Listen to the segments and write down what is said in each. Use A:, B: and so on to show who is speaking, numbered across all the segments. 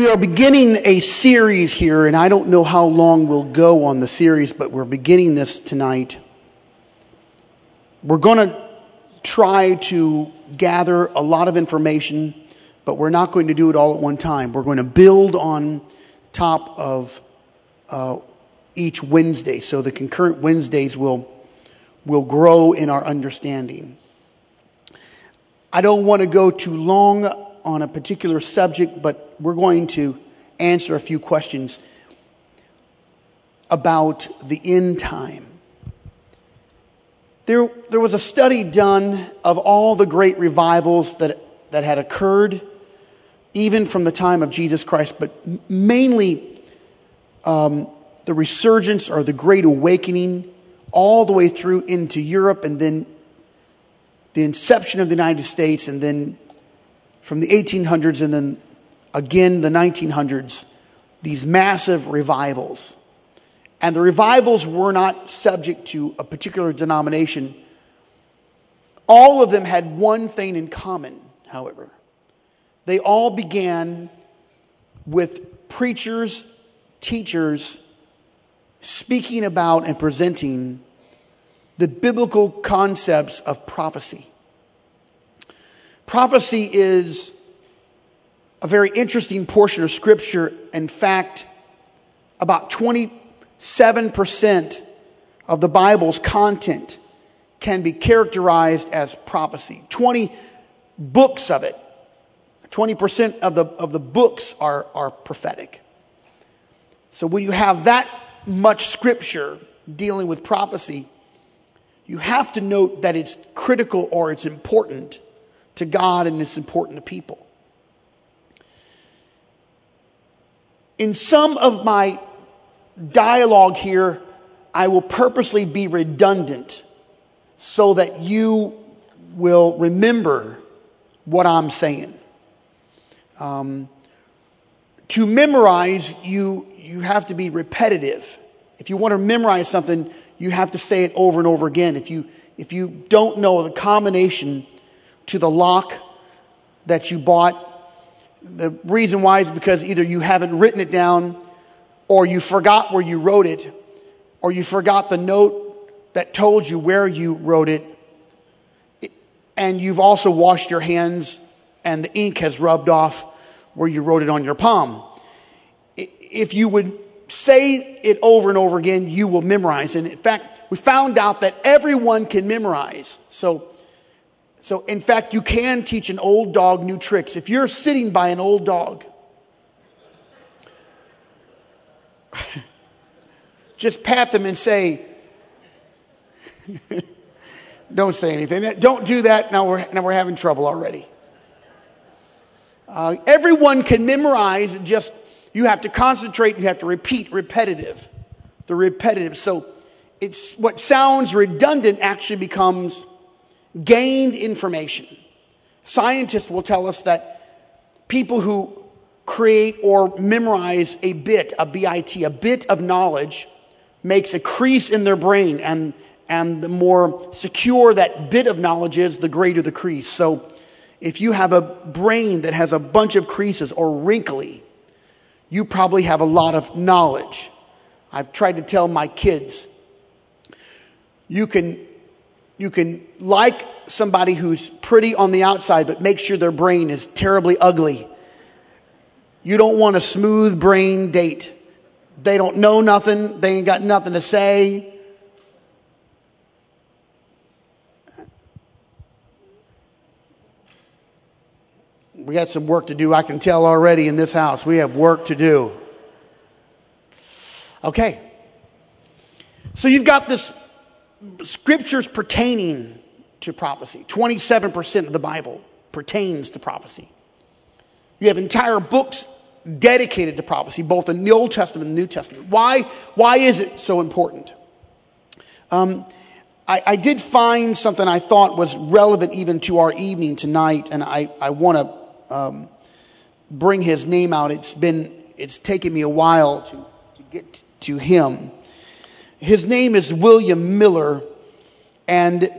A: We are beginning a series here, and I don't know how long we'll go on the series, but we're beginning this tonight. We're going to try to gather a lot of information, but we're not going to do it all at one time. We're going to build on top of uh, each Wednesday, so the concurrent Wednesdays will, will grow in our understanding. I don't want to go too long on a particular subject, but we're going to answer a few questions about the end time. There, there was a study done of all the great revivals that, that had occurred, even from the time of Jesus Christ, but mainly um, the resurgence or the great awakening all the way through into Europe and then the inception of the United States and then from the 1800s and then again the 1900s, these massive revivals. And the revivals were not subject to a particular denomination. All of them had one thing in common, however. They all began with preachers, teachers speaking about and presenting the biblical concepts of prophecy. Prophecy is a very interesting portion of Scripture. In fact, about 27% of the Bible's content can be characterized as prophecy. 20 books of it, 20% of the, of the books are, are prophetic. So when you have that much Scripture dealing with prophecy, you have to note that it's critical or it's important to God and it's important to people. In some of my dialogue here, I will purposely be redundant so that you will remember what I'm saying. Um, to memorize, you, you have to be repetitive. If you want to memorize something, you have to say it over and over again. If you, if you don't know the combination to the lock that you bought. The reason why is because either you haven't written it down, or you forgot where you wrote it, or you forgot the note that told you where you wrote it, and you've also washed your hands and the ink has rubbed off where you wrote it on your palm. If you would say it over and over again, you will memorize. And in fact, we found out that everyone can memorize. So so, in fact, you can teach an old dog new tricks. If you're sitting by an old dog, just pat them and say, don't say anything. Don't do that. Now we're, now we're having trouble already. Uh, everyone can memorize, just you have to concentrate, you have to repeat, repetitive. The repetitive. So it's what sounds redundant actually becomes gained information. Scientists will tell us that people who create or memorize a bit, a bit, a bit of knowledge, makes a crease in their brain, and, and the more secure that bit of knowledge is, the greater the crease. So if you have a brain that has a bunch of creases or wrinkly, you probably have a lot of knowledge. I've tried to tell my kids, you can you can like somebody who's pretty on the outside, but make sure their brain is terribly ugly. You don't want a smooth brain date. They don't know nothing. They ain't got nothing to say. We got some work to do. I can tell already in this house. We have work to do. Okay. So you've got this scriptures pertaining to prophecy. 27% of the Bible pertains to prophecy. You have entire books dedicated to prophecy, both in the Old Testament and the New Testament. Why, why is it so important? Um, I, I, did find something I thought was relevant even to our evening tonight, and I, I want to um, bring his name out. It's been, it's taken me a while to, to get to him. His name is William Miller, and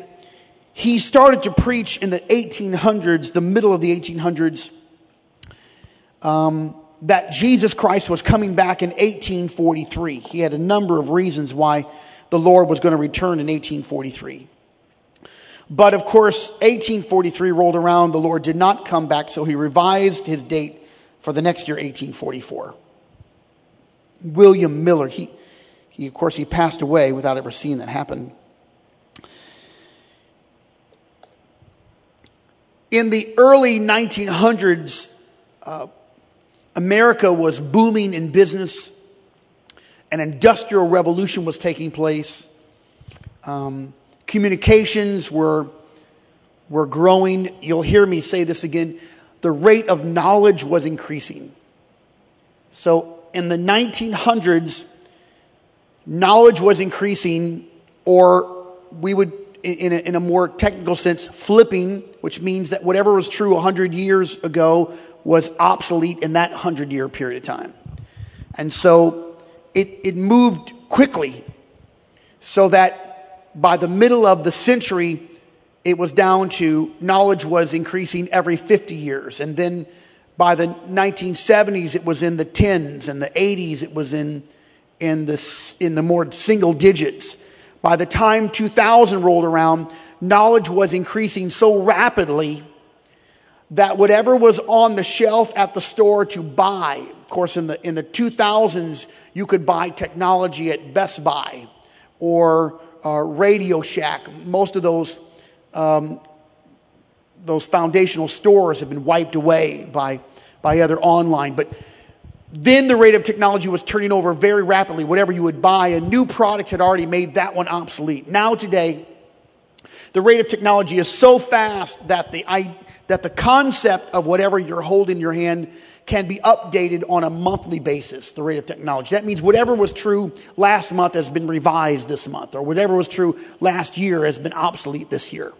A: he started to preach in the 1800s, the middle of the 1800s. Um, that Jesus Christ was coming back in 1843. He had a number of reasons why the Lord was going to return in 1843. But of course, 1843 rolled around, the Lord did not come back, so he revised his date for the next year, 1844. William Miller, he, he of course, he passed away without ever seeing that happen. In the early 1900s, uh, America was booming in business. An industrial revolution was taking place. Um, communications were, were growing. You'll hear me say this again. The rate of knowledge was increasing. So in the 1900s, knowledge was increasing, or we would, in a, in a more technical sense, flipping, which means that whatever was true 100 years ago was obsolete in that 100 year period of time. And so it, it moved quickly so that by the middle of the century, it was down to knowledge was increasing every 50 years. And then by the 1970s, it was in the tens, and the 80s, it was in, in, the, in the more single digits. By the time 2000 rolled around, knowledge was increasing so rapidly that whatever was on the shelf at the store to buy, of course, in the, in the 2000s, you could buy technology at Best Buy or uh, Radio Shack. Most of those um, those foundational stores have been wiped away by, by other online. But then the rate of technology was turning over very rapidly. Whatever you would buy, a new product had already made that one obsolete. Now, today, the rate of technology is so fast that the, I, that the concept of whatever you're holding in your hand can be updated on a monthly basis, the rate of technology. That means whatever was true last month has been revised this month, or whatever was true last year has been obsolete this year.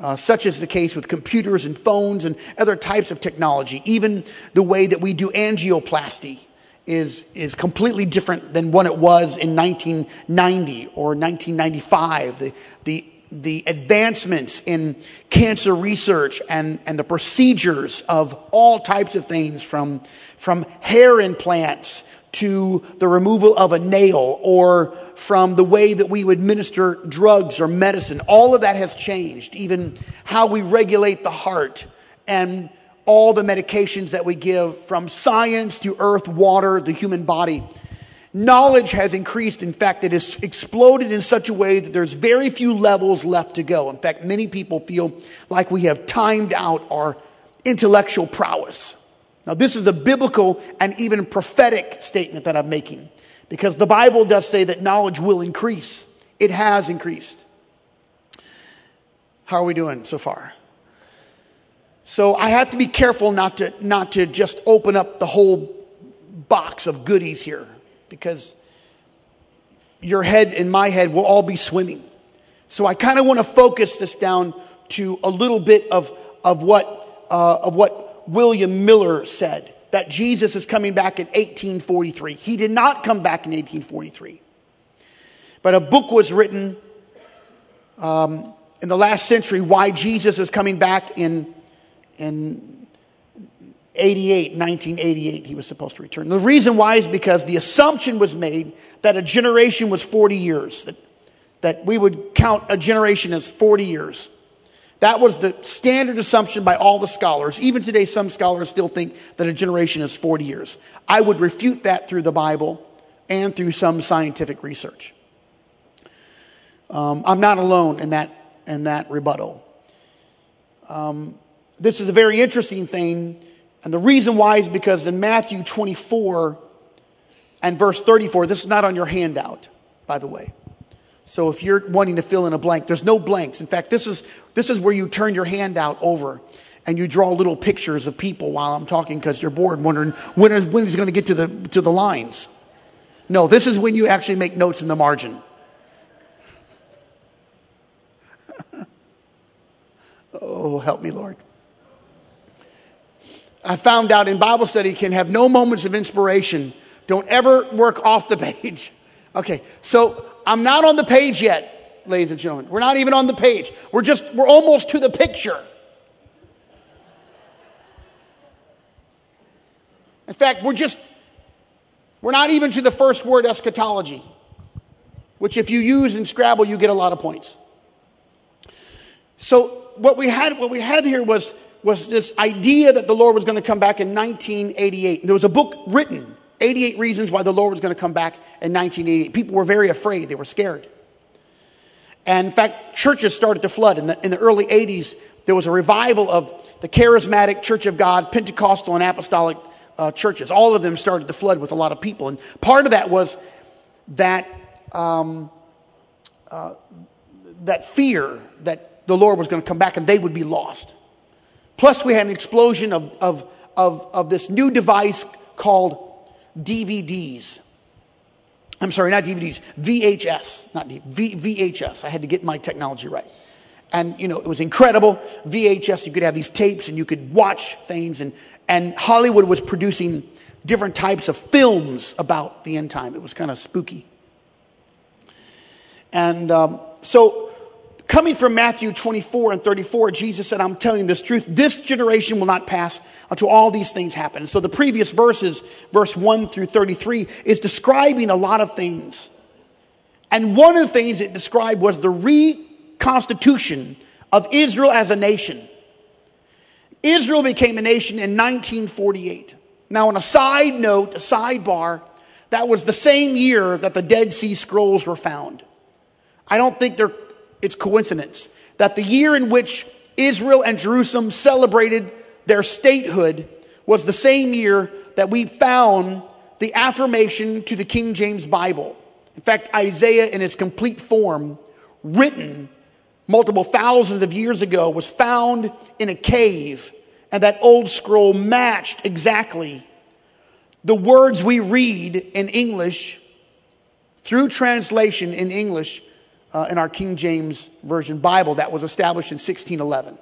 A: Uh, such is the case with computers and phones and other types of technology. Even the way that we do angioplasty is, is completely different than what it was in 1990 or 1995. The, the, the advancements in cancer research and, and the procedures of all types of things from, from hair implants to the removal of a nail or from the way that we would administer drugs or medicine. All of that has changed, even how we regulate the heart and all the medications that we give from science to earth, water, the human body. Knowledge has increased. In fact, it has exploded in such a way that there's very few levels left to go. In fact, many people feel like we have timed out our intellectual prowess. Now, this is a biblical and even prophetic statement that I'm making because the Bible does say that knowledge will increase. It has increased. How are we doing so far? So I have to be careful not to, not to just open up the whole box of goodies here because your head and my head will all be swimming. So I kind of want to focus this down to a little bit of, of what, uh, of what William Miller said that Jesus is coming back in 1843. He did not come back in 1843. But a book was written um, in the last century why Jesus is coming back in, in 88, 1988, he was supposed to return. The reason why is because the assumption was made that a generation was 40 years, that, that we would count a generation as 40 years. That was the standard assumption by all the scholars. Even today, some scholars still think that a generation is 40 years. I would refute that through the Bible and through some scientific research. Um, I'm not alone in that, in that rebuttal. Um, this is a very interesting thing. And the reason why is because in Matthew 24 and verse 34, this is not on your handout, by the way. So if you're wanting to fill in a blank, there's no blanks. In fact, this is, this is where you turn your hand out over and you draw little pictures of people while I'm talking because you're bored wondering when is, when is going to get to the, to the lines. No, this is when you actually make notes in the margin. oh, help me, Lord. I found out in Bible study can have no moments of inspiration. Don't ever work off the page. Okay, so I'm not on the page yet, ladies and gentlemen. We're not even on the page. We're just, we're almost to the picture. In fact, we're just, we're not even to the first word eschatology, which if you use in Scrabble, you get a lot of points. So what we had, what we had here was, was this idea that the Lord was going to come back in 1988. There was a book written, 88 Reasons Why the Lord was going to come back in 1988. People were very afraid. They were scared. And in fact, churches started to flood. In the, in the early 80s, there was a revival of the charismatic Church of God, Pentecostal and Apostolic uh, churches. All of them started to flood with a lot of people. And part of that was that, um, uh, that fear that the Lord was going to come back and they would be lost. Plus, we had an explosion of, of, of, of this new device called DVDs. I'm sorry, not DVDs, VHS, not D, v, VHS. I had to get my technology right. And, you know, it was incredible. VHS, you could have these tapes and you could watch things. And, and Hollywood was producing different types of films about the end time. It was kind of spooky. And um, so, coming from Matthew 24 and 34, Jesus said, I'm telling you this truth. This generation will not pass until all these things happen. so, the previous verses, verse 1 through 33, is describing a lot of things. And one of the things it described was the reconstitution of Israel as a nation. Israel became a nation in 1948. Now, on a side note, a sidebar, that was the same year that the Dead Sea Scrolls were found. I don't think it's coincidence that the year in which Israel and Jerusalem celebrated their statehood was the same year that we found the affirmation to the King James Bible. In fact, Isaiah in its complete form, written multiple thousands of years ago, was found in a cave, and that old scroll matched exactly the words we read in English through translation in English uh, in our King James Version Bible that was established in 1611.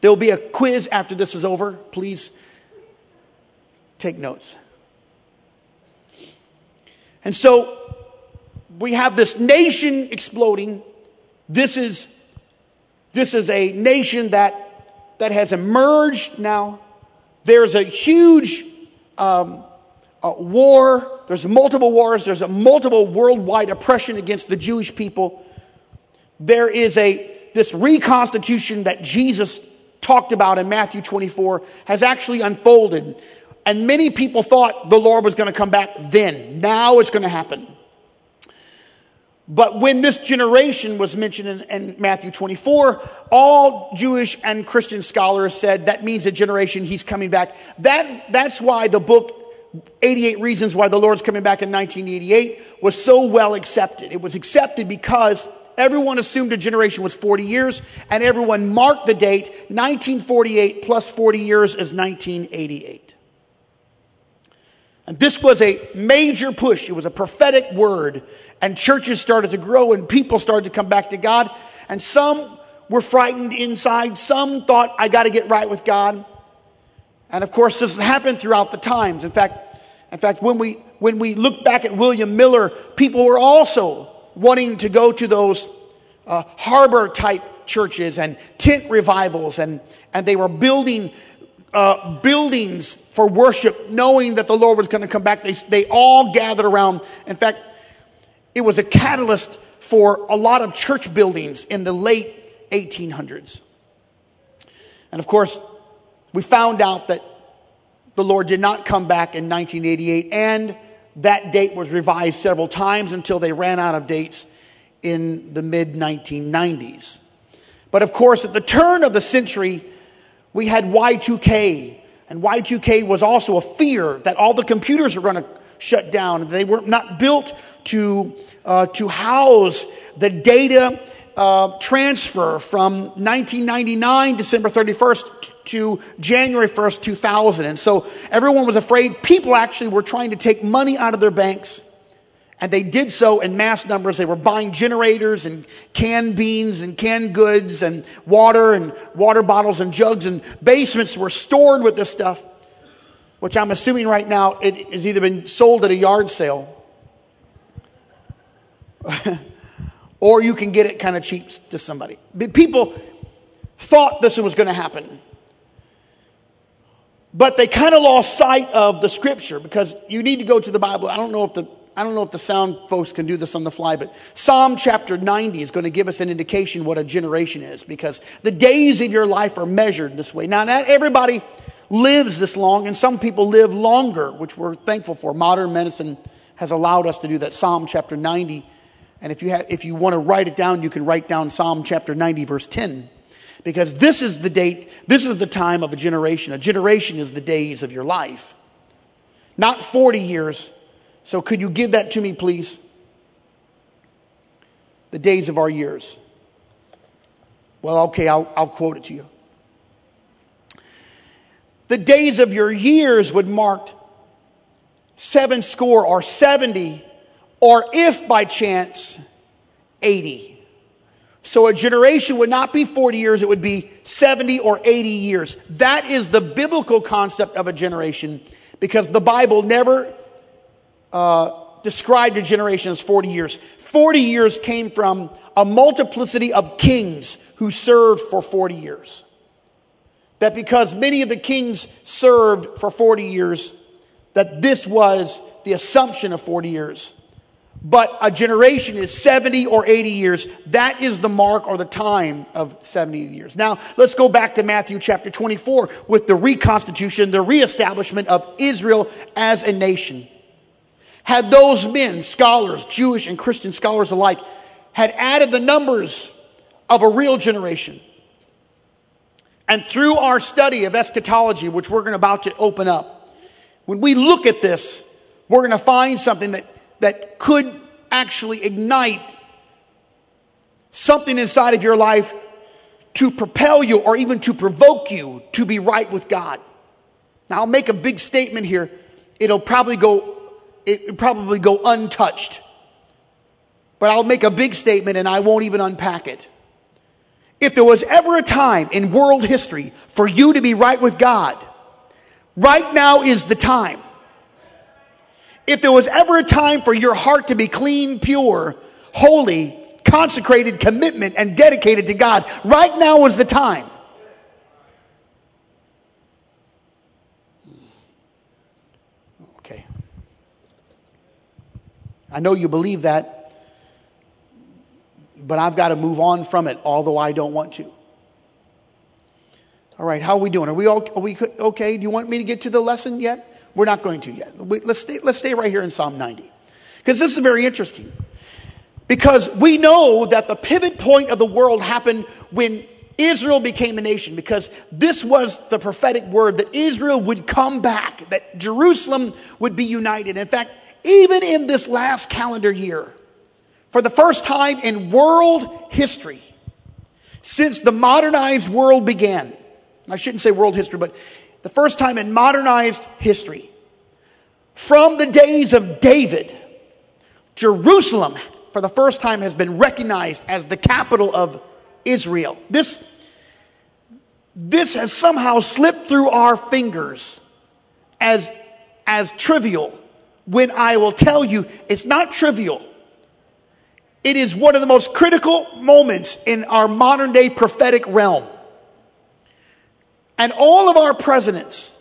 A: There will be a quiz after this is over. Please take notes. And so we have this nation exploding. This is, this is a nation that, that has emerged now. There's a huge um, a war. There's multiple wars. There's a multiple worldwide oppression against the Jewish people. There is a, this reconstitution that Jesus talked about in Matthew 24 has actually unfolded. And many people thought the Lord was going to come back then. Now it's going to happen. But when this generation was mentioned in, in, Matthew 24, all Jewish and Christian scholars said that means a generation he's coming back. That, that's why the book 88 Reasons Why the Lord's Coming Back in 1988 was so well accepted. It was accepted because everyone assumed a generation was 40 years and everyone marked the date 1948 plus 40 years as 1988. And this was a major push. It was a prophetic word. And churches started to grow and people started to come back to God. And some were frightened inside. Some thought, I got to get right with God. And of course, this has happened throughout the times. In fact, in fact, when we, when we look back at William Miller, people were also wanting to go to those uh, harbor type churches and tent revivals, and, and they were building uh, buildings for worship, knowing that the Lord was going to come back. They, they all gathered around. In fact, it was a catalyst for a lot of church buildings in the late 1800s. And of course, we found out that the Lord did not come back in 1988, and that date was revised several times until they ran out of dates in the mid 1990s. But of course, at the turn of the century, we had Y2K, and Y2K was also a fear that all the computers were going to shut down. They were not built to, uh, to house the data uh, transfer from 1999, December 31st to January 1st, 2000. And so everyone was afraid. People actually were trying to take money out of their banks. And they did so in mass numbers. They were buying generators and canned beans and canned goods and water and water bottles and jugs and basements were stored with this stuff, which I'm assuming right now it has either been sold at a yard sale or you can get it kind of cheap to somebody. People thought this was going to happen. But they kind of lost sight of the scripture because you need to go to the Bible. I don't know if the I don't know if the sound folks can do this on the fly, but Psalm chapter 90 is going to give us an indication what a generation is because the days of your life are measured this way. Now, not everybody lives this long, and some people live longer, which we're thankful for. Modern medicine has allowed us to do that. Psalm chapter 90. And if you, have, if you want to write it down, you can write down Psalm chapter 90, verse 10. Because this is the date, this is the time of a generation. A generation is the days of your life. Not 40 years. So could you give that to me, please? The days of our years. Well, okay, I'll, I'll quote it to you. The days of your years would mark seven score or 70, or if by chance, 80. So a generation would not be 40 years, it would be 70 or 80 years. That is the biblical concept of a generation because the Bible never uh, described a generation as 40 years. 40 years came from a multiplicity of kings who served for 40 years. That because many of the kings served for 40 years, that this was the assumption of 40 years but a generation is 70 or 80 years. That is the mark or the time of 70 years. Now, let's go back to Matthew chapter 24 with the reconstitution, the reestablishment of Israel as a nation. Had those men, scholars, Jewish and Christian scholars alike, had added the numbers of a real generation. And through our study of eschatology, which we're going about to open up, when we look at this, we're going to find something that that could actually ignite something inside of your life to propel you or even to provoke you to be right with God. Now I'll make a big statement here. It'll probably go it probably go untouched. But I'll make a big statement and I won't even unpack it. If there was ever a time in world history for you to be right with God, right now is the time. If there was ever a time for your heart to be clean, pure, holy, consecrated, commitment, and dedicated to God, right now was the time. Okay. I know you believe that, but I've got to move on from it, although I don't want to. All right, how are we doing? Are we, are we okay? Do you want me to get to the lesson yet? We're not going to yet. Let's stay, let's stay right here in Psalm 90. Because this is very interesting. Because we know that the pivot point of the world happened when Israel became a nation, because this was the prophetic word that Israel would come back, that Jerusalem would be united. In fact, even in this last calendar year, for the first time in world history, since the modernized world began, I shouldn't say world history, but the first time in modernized history. From the days of David, Jerusalem, for the first time, has been recognized as the capital of Israel. This, this has somehow slipped through our fingers as, as trivial when I will tell you it's not trivial. It is one of the most critical moments in our modern day prophetic realm. And all of our presidents,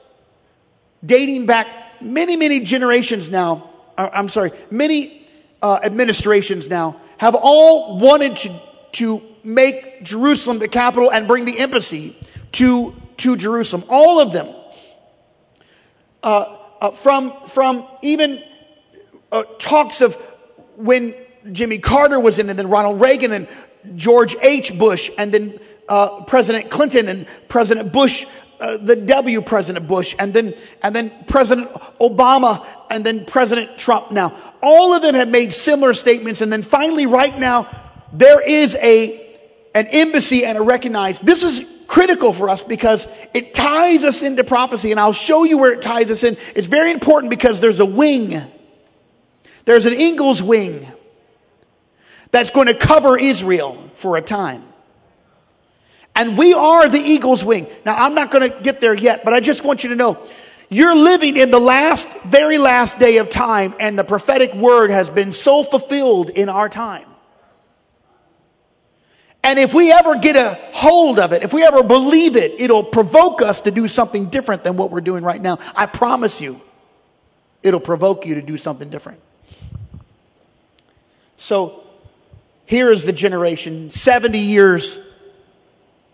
A: dating back many, many generations now, uh, I'm sorry, many uh, administrations now, have all wanted to, to make Jerusalem the capital and bring the embassy to, to Jerusalem. All of them. Uh, uh, from, from even uh, talks of when Jimmy Carter was in, and then Ronald Reagan and George H. Bush, and then uh, President Clinton and President Bush, uh, the W President Bush, and then, and then President Obama, and then President Trump now. All of them have made similar statements. And then finally, right now, there is a, an embassy and a recognized, this is critical for us because it ties us into prophecy. And I'll show you where it ties us in. It's very important because there's a wing. There's an eagle's wing that's going to cover Israel for a time. And we are the eagle's wing. Now, I'm not going to get there yet, but I just want you to know you're living in the last, very last day of time, and the prophetic word has been so fulfilled in our time. And if we ever get a hold of it, if we ever believe it, it'll provoke us to do something different than what we're doing right now. I promise you, it'll provoke you to do something different. So here is the generation, 70 years.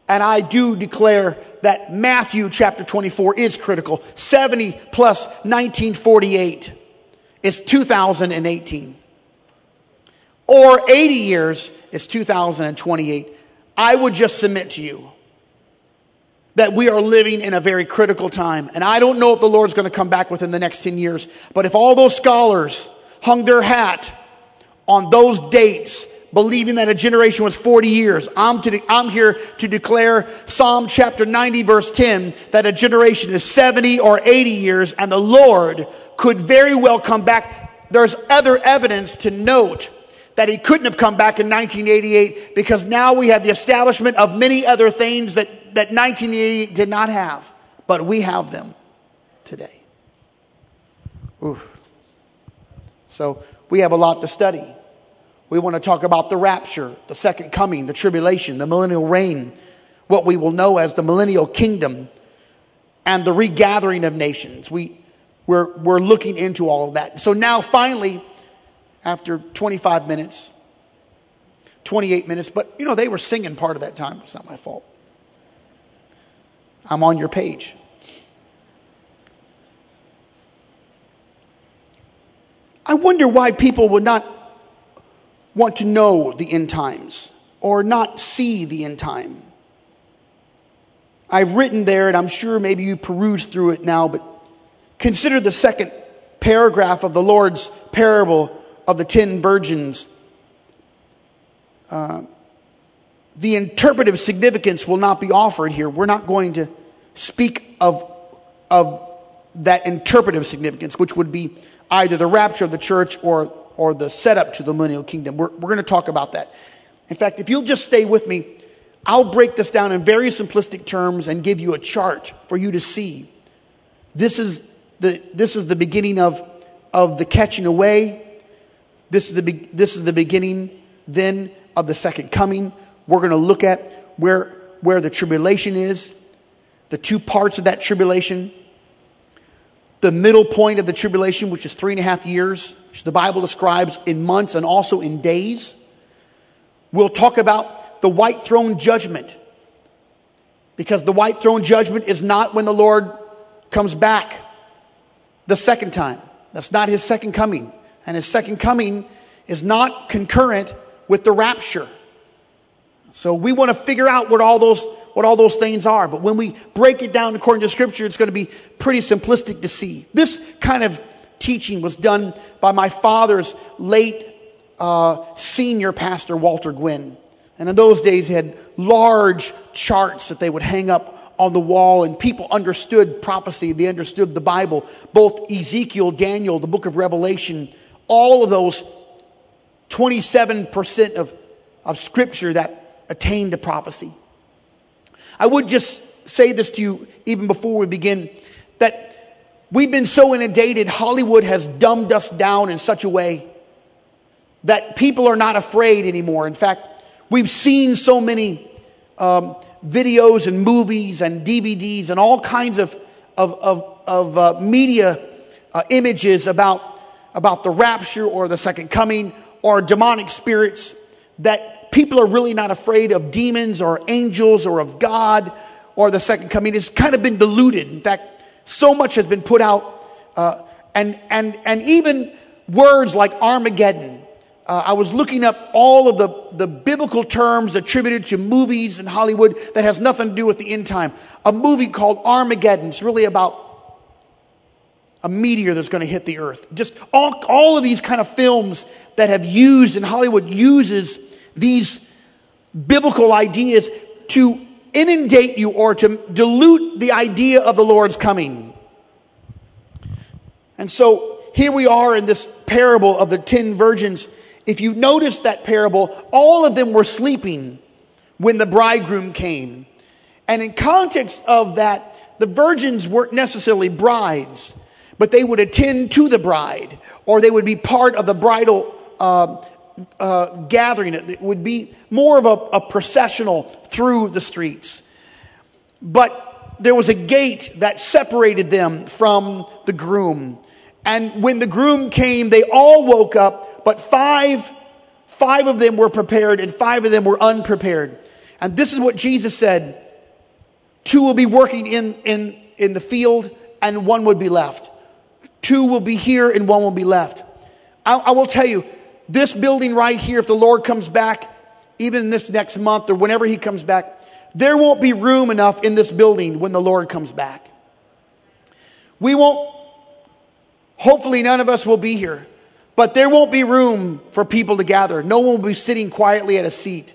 A: And I do declare that Matthew chapter 24 is critical. 70 plus 1948 is 2018 or 80 years is 2028. I would just submit to you that we are living in a very critical time. And I don't know if the Lord's going to come back within the next 10 years. But if all those scholars hung their hat on those dates, believing that a generation was 40 years, I'm, to, I'm here to declare Psalm chapter 90 verse 10 that a generation is 70 or 80 years and the Lord could very well come back. There's other evidence to note that he couldn't have come back in 1988 because now we have the establishment of many other things that, that 1988 did not have, but we have them today. Oof. So we have a lot to study. We want to talk about the rapture, the second coming, the tribulation, the millennial reign, what we will know as the millennial kingdom, and the regathering of nations. We, we're, we're looking into all of that. So now finally, after 25 minutes, 28 minutes, but you know, they were singing part of that time. It's not my fault. I'm on your page. I wonder why people would not want to know the end times or not see the end time. I've written there, and I'm sure maybe you've perused through it now, but consider the second paragraph of the Lord's parable of the ten virgins, uh, the interpretive significance will not be offered here. We're not going to speak of, of that interpretive significance, which would be either the rapture of the church or, or the setup to the millennial kingdom. We're, we're going to talk about that. In fact, if you'll just stay with me, I'll break this down in very simplistic terms and give you a chart for you to see. This is the, this is the beginning of, of the catching away this is the, be- this is the beginning then of the second coming. We're going to look at where, where the tribulation is, the two parts of that tribulation, the middle point of the tribulation, which is three and a half years, which the Bible describes in months and also in days. We'll talk about the white throne judgment, because the white throne judgment is not when the Lord comes back the second time. That's not his second coming and his second coming is not concurrent with the rapture. So we want to figure out what all those what all those things are. But when we break it down according to scripture, it's going to be pretty simplistic to see. This kind of teaching was done by my father's late uh, senior pastor, Walter Gwynn. And in those days, he had large charts that they would hang up on the wall, and people understood prophecy. They understood the Bible, both Ezekiel, Daniel, the book of Revelation, all of those 27% of, of scripture that attained to prophecy. I would just say this to you even before we begin that we've been so inundated, Hollywood has dumbed us down in such a way that people are not afraid anymore. In fact, we've seen so many um, videos and movies and DVDs and all kinds of, of, of, of uh, media uh, images about about the rapture or the second coming or demonic spirits that people are really not afraid of demons or angels or of God or the second coming. It's kind of been diluted. In fact, so much has been put out, uh, and and and even words like Armageddon. Uh, I was looking up all of the, the biblical terms attributed to movies in Hollywood that has nothing to do with the end time. A movie called Armageddon is really about a meteor that's going to hit the earth. Just all, all of these kind of films that have used, and Hollywood uses these biblical ideas to inundate you or to dilute the idea of the Lord's coming. And so here we are in this parable of the ten virgins. If you notice that parable, all of them were sleeping when the bridegroom came. And in context of that, the virgins weren't necessarily brides but they would attend to the bride or they would be part of the bridal uh, uh, gathering. It would be more of a, a processional through the streets. But there was a gate that separated them from the groom. And when the groom came, they all woke up, but five, five of them were prepared and five of them were unprepared. And this is what Jesus said. Two will be working in, in, in the field and one would be left. Two will be here and one will be left. I, I will tell you, this building right here, if the Lord comes back, even this next month or whenever he comes back, there won't be room enough in this building when the Lord comes back. We won't, hopefully none of us will be here, but there won't be room for people to gather. No one will be sitting quietly at a seat.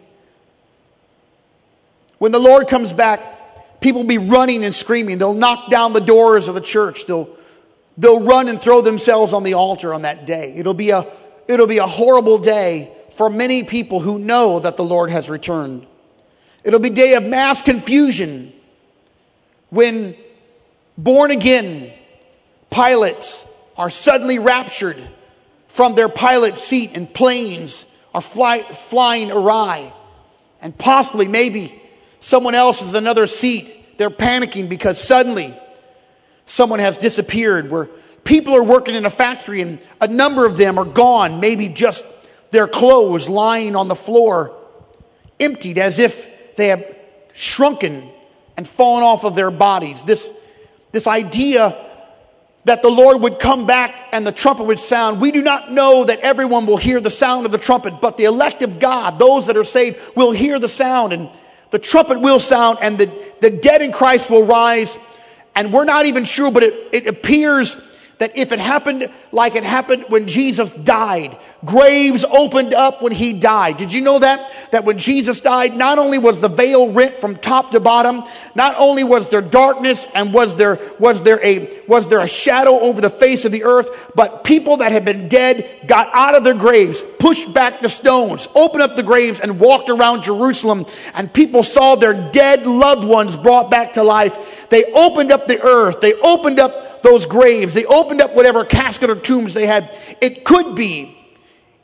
A: When the Lord comes back, people will be running and screaming. They'll knock down the doors of the church. They'll, they'll run and throw themselves on the altar on that day. It'll be a, it'll be a horrible day for many people who know that the Lord has returned. It'll be a day of mass confusion when born again pilots are suddenly raptured from their pilot seat and planes are fly, flying awry. And possibly, maybe, someone else is another seat. They're panicking because suddenly someone has disappeared. Where people are working in a factory and a number of them are gone, maybe just their clothes lying on the floor, emptied as if they have shrunken and fallen off of their bodies. This, this idea that the Lord would come back and the trumpet would sound. We do not know that everyone will hear the sound of the trumpet, but the elect of God, those that are saved, will hear the sound and the trumpet will sound and the, the dead in Christ will rise. And we're not even sure, but it, it appears that if it happened like it happened when Jesus died, graves opened up when he died. Did you know that? That when Jesus died, not only was the veil rent from top to bottom, not only was there darkness and was there, was there a, was there a shadow over the face of the earth, but people that had been dead got out of their graves, pushed back the stones, opened up the graves and walked around Jerusalem and people saw their dead loved ones brought back to life. They opened up the earth. They opened up those graves. They opened up whatever casket or tombs they had. It could be,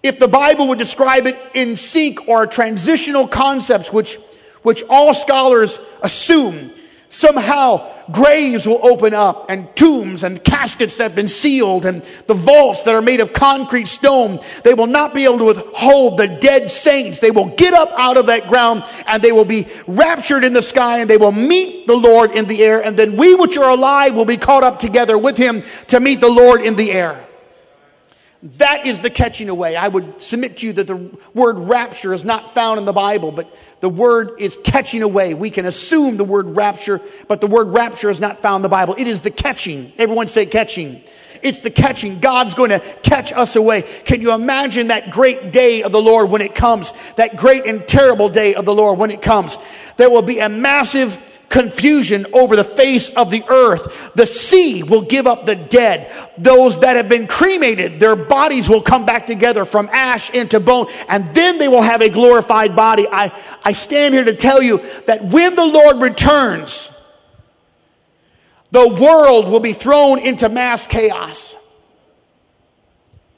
A: if the Bible would describe it in sync or transitional concepts, which, which all scholars assume Somehow graves will open up and tombs and caskets that have been sealed and the vaults that are made of concrete stone. They will not be able to withhold the dead saints. They will get up out of that ground and they will be raptured in the sky and they will meet the Lord in the air. And then we which are alive will be caught up together with him to meet the Lord in the air. That is the catching away. I would submit to you that the word rapture is not found in the Bible, but the word is catching away. We can assume the word rapture, but the word rapture is not found in the Bible. It is the catching. Everyone say catching. It's the catching. God's going to catch us away. Can you imagine that great day of the Lord when it comes? That great and terrible day of the Lord when it comes. There will be a massive confusion over the face of the earth. The sea will give up the dead. Those that have been cremated, their bodies will come back together from ash into bone, and then they will have a glorified body. I, I stand here to tell you that when the Lord returns, the world will be thrown into mass chaos,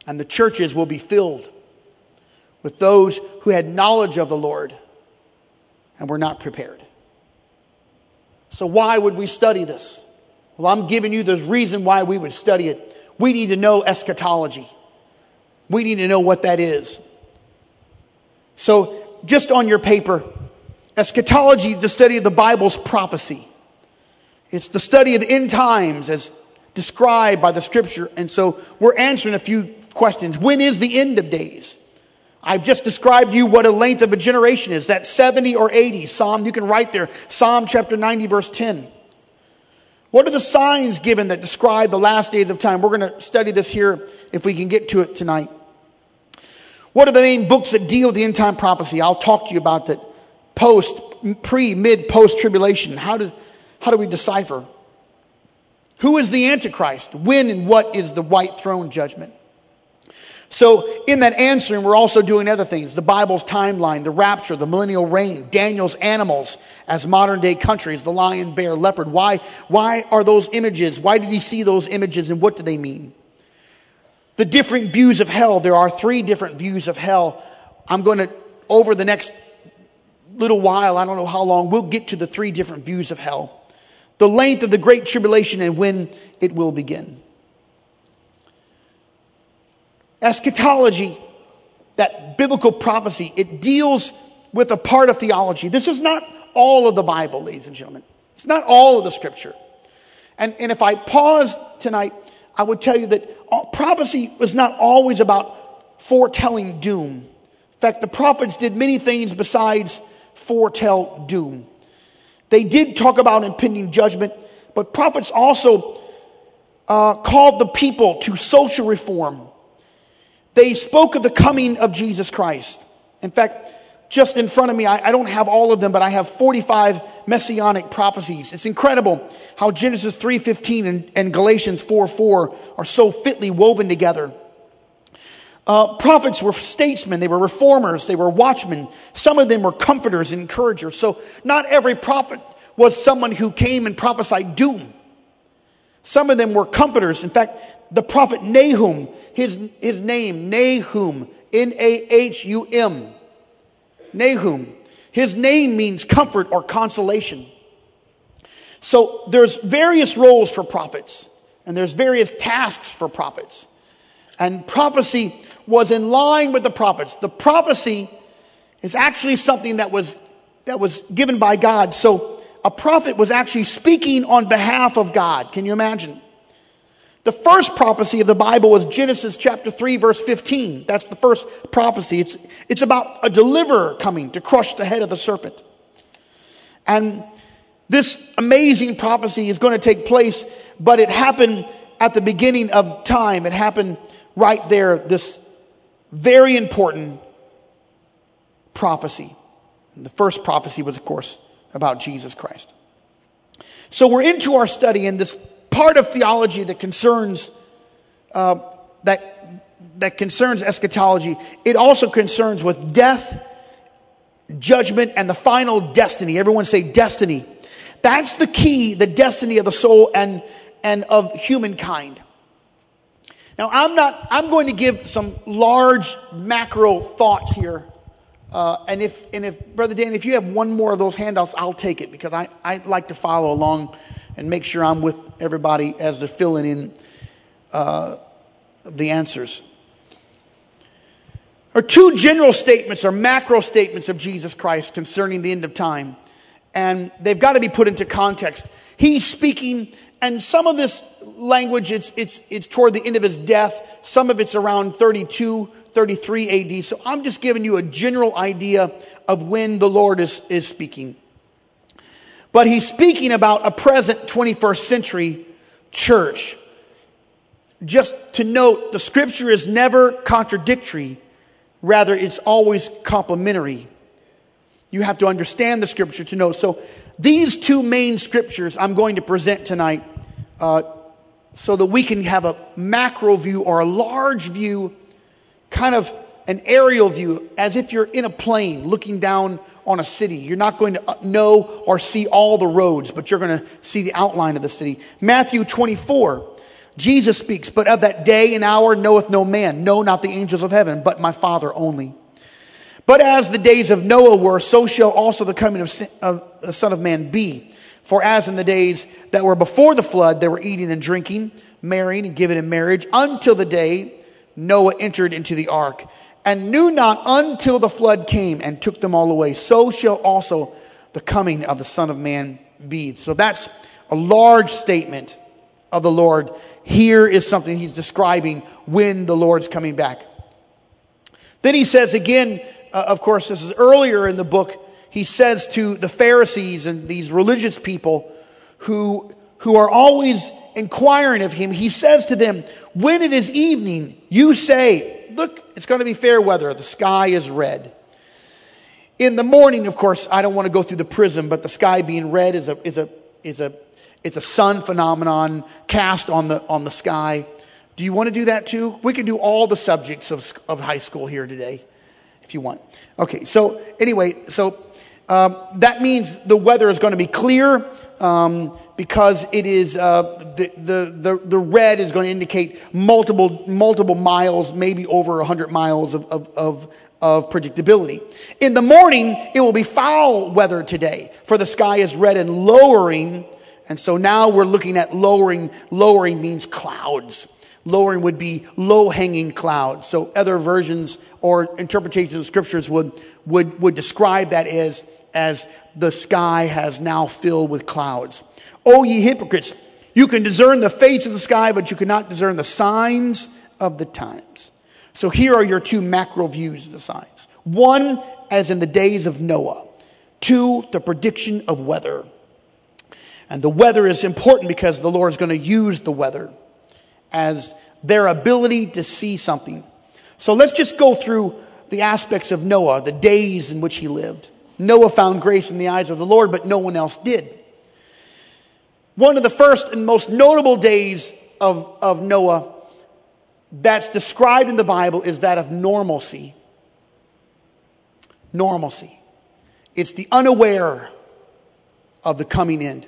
A: and the churches will be filled with those who had knowledge of the Lord and were not prepared. So, why would we study this? Well, I'm giving you the reason why we would study it. We need to know eschatology, we need to know what that is. So, just on your paper, eschatology is the study of the Bible's prophecy. It's the study of the end times as described by the scripture. And so we're answering a few questions. When is the end of days? I've just described to you what a length of a generation is. That 70 or 80. Psalm, you can write there. Psalm chapter 90 verse 10. What are the signs given that describe the last days of time? We're going to study this here if we can get to it tonight. What are the main books that deal with the end time prophecy? I'll talk to you about that post, pre, mid, post tribulation. How do, how do we decipher? Who is the Antichrist? When and what is the white throne judgment? So in that answering, we're also doing other things. The Bible's timeline, the rapture, the millennial reign, Daniel's animals as modern day countries, the lion, bear, leopard. Why, why are those images? Why did he see those images and what do they mean? the different views of hell. There are three different views of hell. I'm going to, over the next little while, I don't know how long, we'll get to the three different views of hell. The length of the great tribulation and when it will begin. Eschatology, that biblical prophecy, it deals with a part of theology. This is not all of the Bible, ladies and gentlemen. It's not all of the scripture. And, and if I pause tonight, I would tell you that prophecy was not always about foretelling doom. In fact, the prophets did many things besides foretell doom. They did talk about impending judgment, but prophets also uh, called the people to social reform. They spoke of the coming of Jesus Christ. In fact, just in front of me, I, I, don't have all of them, but I have 45 messianic prophecies. It's incredible how Genesis 3.15 and, and Galatians 4.4 are so fitly woven together. Uh, prophets were statesmen, they were reformers, they were watchmen. Some of them were comforters and encouragers. So not every prophet was someone who came and prophesied doom. Some of them were comforters. In fact, the prophet Nahum, his, his name, Nahum, N-A-H-U-M, Nahum. His name means comfort or consolation. So there's various roles for prophets and there's various tasks for prophets. And prophecy was in line with the prophets. The prophecy is actually something that was, that was given by God. So a prophet was actually speaking on behalf of God. Can you imagine? The first prophecy of the Bible was Genesis chapter 3 verse 15. That's the first prophecy. It's, it's about a deliverer coming to crush the head of the serpent. And this amazing prophecy is going to take place, but it happened at the beginning of time. It happened right there, this very important prophecy. And the first prophecy was, of course, about Jesus Christ. So we're into our study in this part of theology that concerns uh, that that concerns eschatology. It also concerns with death, judgment, and the final destiny. Everyone say destiny. That's the key, the destiny of the soul and and of humankind. Now, I'm not. I'm going to give some large macro thoughts here. Uh, and if and if brother Dan, if you have one more of those handouts, I'll take it because I I like to follow along and make sure I'm with everybody as they're filling in uh, the answers. Are two general statements or macro statements of Jesus Christ concerning the end of time. And they've got to be put into context. He's speaking, and some of this language, it's, it's, it's toward the end of his death. Some of it's around 32, 33 AD. So I'm just giving you a general idea of when the Lord is, is speaking. But he's speaking about a present 21st century church. Just to note, the scripture is never contradictory. Rather, it's always complementary. You have to understand the scripture to know. So these two main scriptures I'm going to present tonight uh, so that we can have a macro view or a large view, kind of an aerial view, as if you're in a plane looking down on a city. You're not going to uh, know or see all the roads, but you're going to see the outline of the city. Matthew 24, Jesus speaks, but of that day and hour knoweth no man, no, not the angels of heaven, but my Father only. But as the days of Noah were, so shall also the coming of, of the Son of Man be. For as in the days that were before the flood, they were eating and drinking, marrying and giving in marriage, until the day Noah entered into the ark and knew not until the flood came and took them all away. So shall also the coming of the Son of Man be. So that's a large statement of the Lord. Here is something he's describing when the Lord's coming back. Then he says again, uh, of course, this is earlier in the book, he says to the Pharisees and these religious people who, who are always inquiring of him, he says to them, when it is evening, you say, look, it's going to be fair weather. The sky is red. In the morning, of course, I don't want to go through the prism, but the sky being red is a, is a, is a, it's a sun phenomenon cast on the, on the sky. Do you want to do that too? We can do all the subjects of, of high school here today if you want. Okay, so anyway, so Um, that means the weather is going to be clear um, because it is uh, the, the, the, the, red is going to indicate multiple, multiple miles, maybe over 100 miles of, of, of, of predictability. In the morning, it will be foul weather today, for the sky is red and lowering. And so now we're looking at lowering. Lowering means clouds. Lowering would be low hanging clouds. So other versions or interpretations of scriptures would, would, would describe that as, as the sky has now filled with clouds. O ye hypocrites, you can discern the face of the sky, but you cannot discern the signs of the times. So here are your two macro views of the signs. One, as in the days of Noah. Two, the prediction of weather. And the weather is important because the Lord is going to use the weather as their ability to see something. So let's just go through the aspects of Noah, the days in which he lived. Noah found grace in the eyes of the Lord, but no one else did. One of the first and most notable days of, of Noah that's described in the Bible is that of normalcy. Normalcy. It's the unaware of the coming end.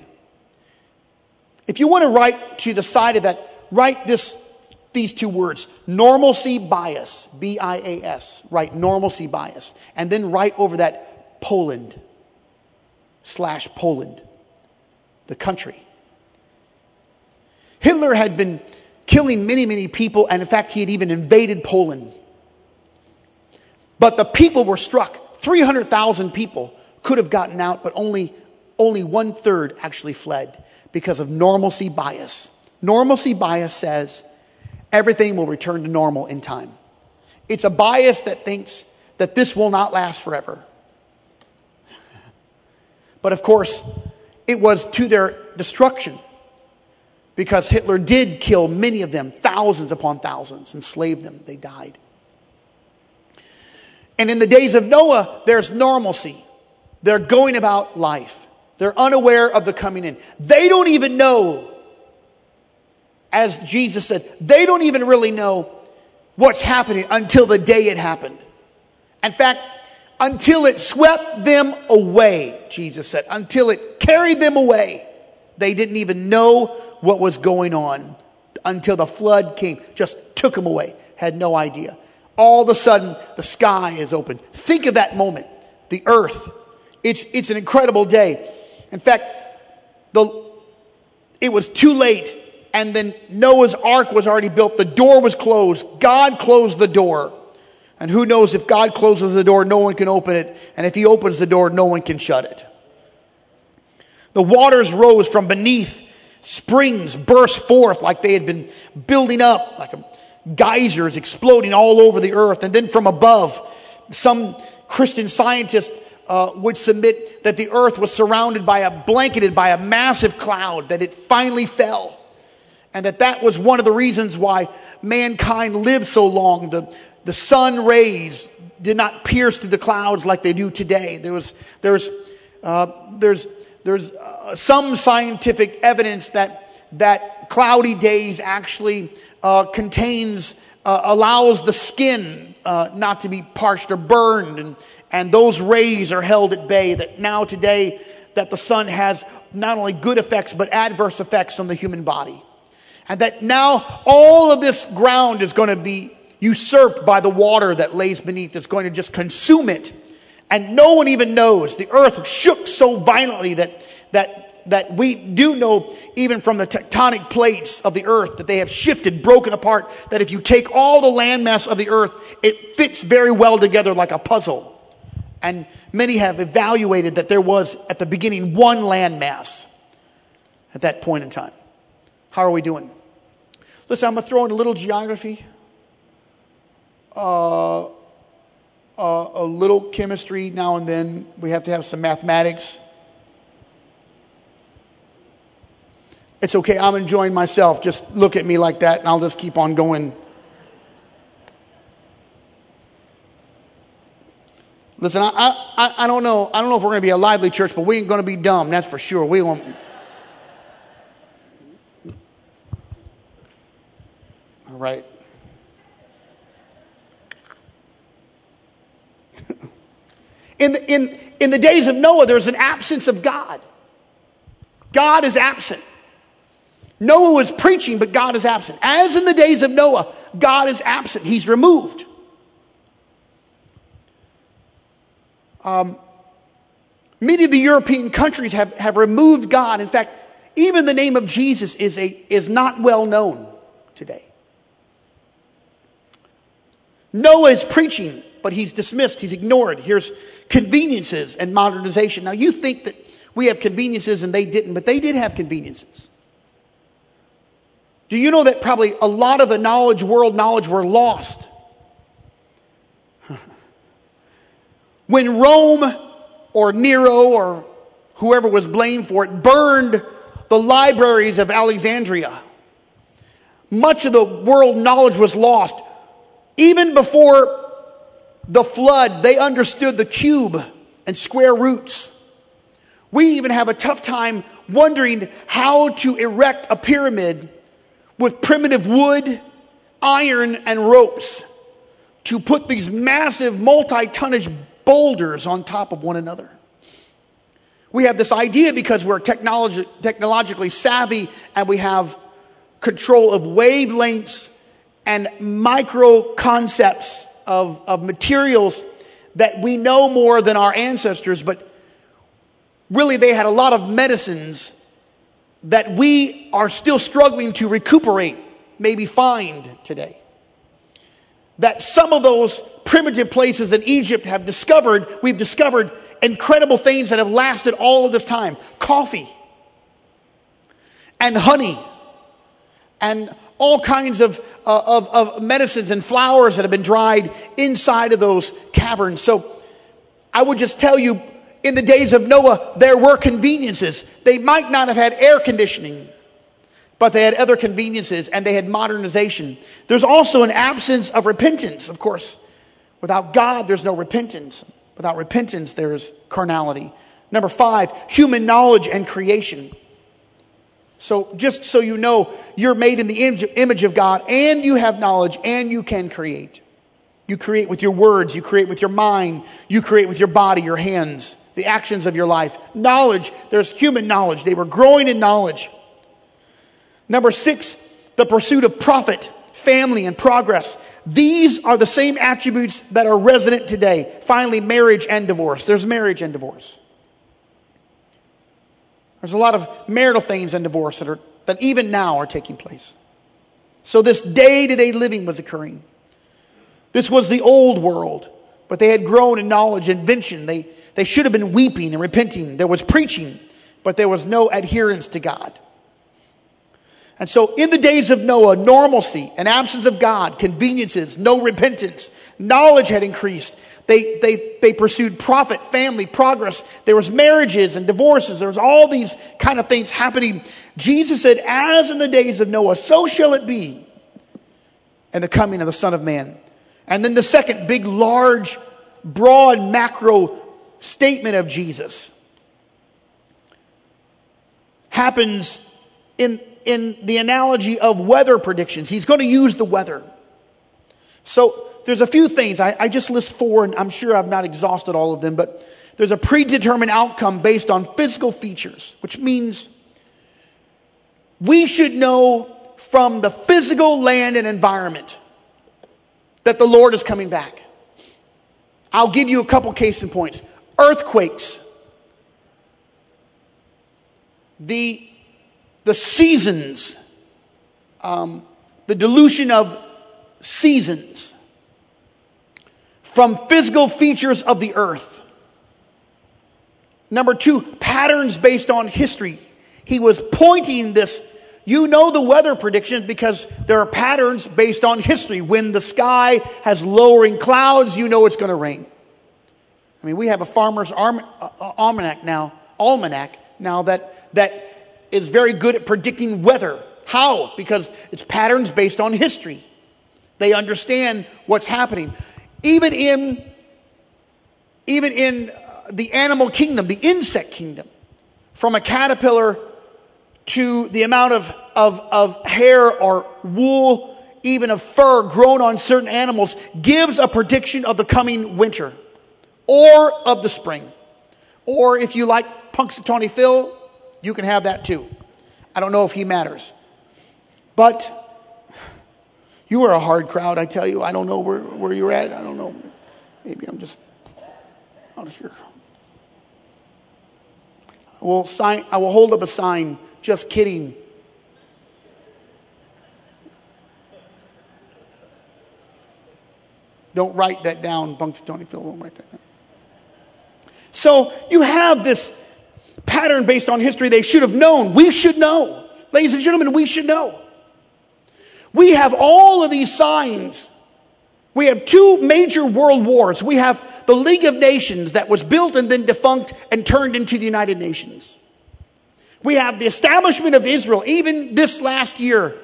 A: If you want to write to the side of that, write this, these two words normalcy bias, B I A S. Write normalcy bias. And then write over that Poland slash Poland, the country. Hitler had been killing many, many people, and in fact, he had even invaded Poland. But the people were struck. 300,000 people could have gotten out, but only, only one third actually fled because of normalcy bias. Normalcy bias says everything will return to normal in time. It's a bias that thinks that this will not last forever. But of course, it was to their destruction because Hitler did kill many of them, thousands upon thousands, enslaved them. They died. And in the days of Noah, there's normalcy. They're going about life. They're unaware of the coming in. They don't even know, as Jesus said, they don't even really know what's happening until the day it happened. In fact, until it swept them away, Jesus said, until it carried them away, they didn't even know what was going on until the flood came, just took them away, had no idea. All of a sudden, the sky is open. Think of that moment. The earth. It's, it's an incredible day. In fact, the, it was too late, and then Noah's ark was already built. The door was closed. God closed the door. And who knows if God closes the door, no one can open it. And if he opens the door, no one can shut it. The waters rose from beneath springs burst forth like they had been building up, like geysers exploding all over the earth. And then from above, some Christian scientist uh, would submit that the earth was surrounded by a blanketed by a massive cloud, that it finally fell. And that that was one of the reasons why mankind lived so long. The, the sun rays did not pierce through the clouds like they do today. There was, there's, uh, there's there's uh, some scientific evidence that, that cloudy days actually uh, contains, uh, allows the skin uh, not to be parched or burned, and, and those rays are held at bay. That now today, that the sun has not only good effects but adverse effects on the human body. And that now all of this ground is going to be usurped by the water that lays beneath. It's going to just consume it and no one even knows. The earth shook so violently that, that, that we do know, even from the tectonic plates of the earth, that they have shifted, broken apart, that if you take all the landmass of the earth, it fits very well together like a puzzle. And many have evaluated that there was, at the beginning, one landmass at that point in time. How are we doing? Listen, I'm going to throw in a little geography. Uh, uh, a little chemistry now and then. We have to have some mathematics. It's okay, I'm enjoying myself. Just look at me like that and I'll just keep on going. Listen, I, I, I don't know. I don't know if we're going to be a lively church, but we ain't going to be dumb. That's for sure. We won't. All right. In, the, in, In the days of Noah, there's an absence of God. God is absent. Noah was preaching, but God is absent. As in the days of Noah, God is absent. He's removed. Um, many of the European countries have, have removed God. In fact, even the name of Jesus is, a, is not well known today. Noah is preaching, but he's dismissed, he's ignored. Here's conveniences and modernization. Now, you think that we have conveniences and they didn't, but they did have conveniences. Do you know that probably a lot of the knowledge, world knowledge, were lost? when Rome or Nero or whoever was blamed for it burned the libraries of Alexandria, much of the world knowledge was lost. Even before the flood, they understood the cube and square roots. We even have a tough time wondering how to erect a pyramid with primitive wood, iron, and ropes to put these massive multi tonnage boulders on top of one another. We have this idea because we're technology, technologically savvy and we have control of wavelengths and micro concepts of, of materials that we know more than our ancestors, but really they had a lot of medicines that we are still struggling to recuperate, maybe find today. That some of those primitive places in Egypt have discovered, we've discovered incredible things that have lasted all of this time coffee and honey and all kinds of, uh, of, of medicines and flowers that have been dried inside of those caverns. So I would just tell you in the days of Noah, there were conveniences. They might not have had air conditioning, but they had other conveniences and they had modernization. There's also an absence of repentance, of course. Without God, there's no repentance. Without repentance, there's carnality. Number five, human knowledge and creation. So, just so you know, you're made in the image of God and you have knowledge and you can create. You create with your words, you create with your mind, you create with your body, your hands the actions of your life. Knowledge, there's human knowledge. They were growing in knowledge. Number six, the pursuit of profit, family, and progress. These are the same attributes that are resident today. Finally, marriage and divorce. There's marriage and divorce. There's a lot of marital things in divorce that, are, that even now are taking place. So this day to day living was occurring. This was the old world, but they had grown in knowledge, and invention. They, they should have been weeping and repenting. There was preaching, but there was no adherence to God. And so, in the days of Noah, normalcy, an absence of God, conveniences, no repentance, knowledge had increased. They, they, they pursued profit, family, progress. There was marriages and divorces. There was all these kind of things happening. Jesus said, as in the days of Noah, so shall it be in the coming of the Son of Man. And then the second big, large, broad, macro statement of Jesus happens in, in the analogy of weather predictions. He's going to use the weather. So there's a few things. I, I just list four, and I'm sure I've not exhausted all of them, but there's a predetermined outcome based on physical features, which means we should know from the physical land and environment that the Lord is coming back. I'll give you a couple case in points earthquakes, the, the seasons, um, the dilution of seasons from physical features of the earth. Number two, patterns based on history. He was pointing this. You know the weather predictions because there are patterns based on history. When the sky has lowering clouds, you know it's going to rain. I mean, we have a farmer's uh, uh, almanac now, almanac now that, that is very good at predicting weather. How? Because it's patterns based on history. They understand what's happening. Even in, even in uh, the animal kingdom, the insect kingdom, from a caterpillar to the amount of, of, of hair or wool, even of fur grown on certain animals, gives a prediction of the coming winter or of the spring. Or if you like Punxsutawney Phil, you can have that too. I don't know if he matters. But you are a hard crowd, I tell you. I don't know where, where you're at. I don't know. Maybe I'm just out of here. I will, sign, I will hold up a sign, just kidding. Don't write that down, Punxsutawney Phil won't write that down. So you have this pattern based on history they should have known. We should know. Ladies and gentlemen, we should know. We have all of these signs. We have two major world wars. We have the League of Nations that was built and then defunct and turned into the United Nations. We have the establishment of Israel, even this last year,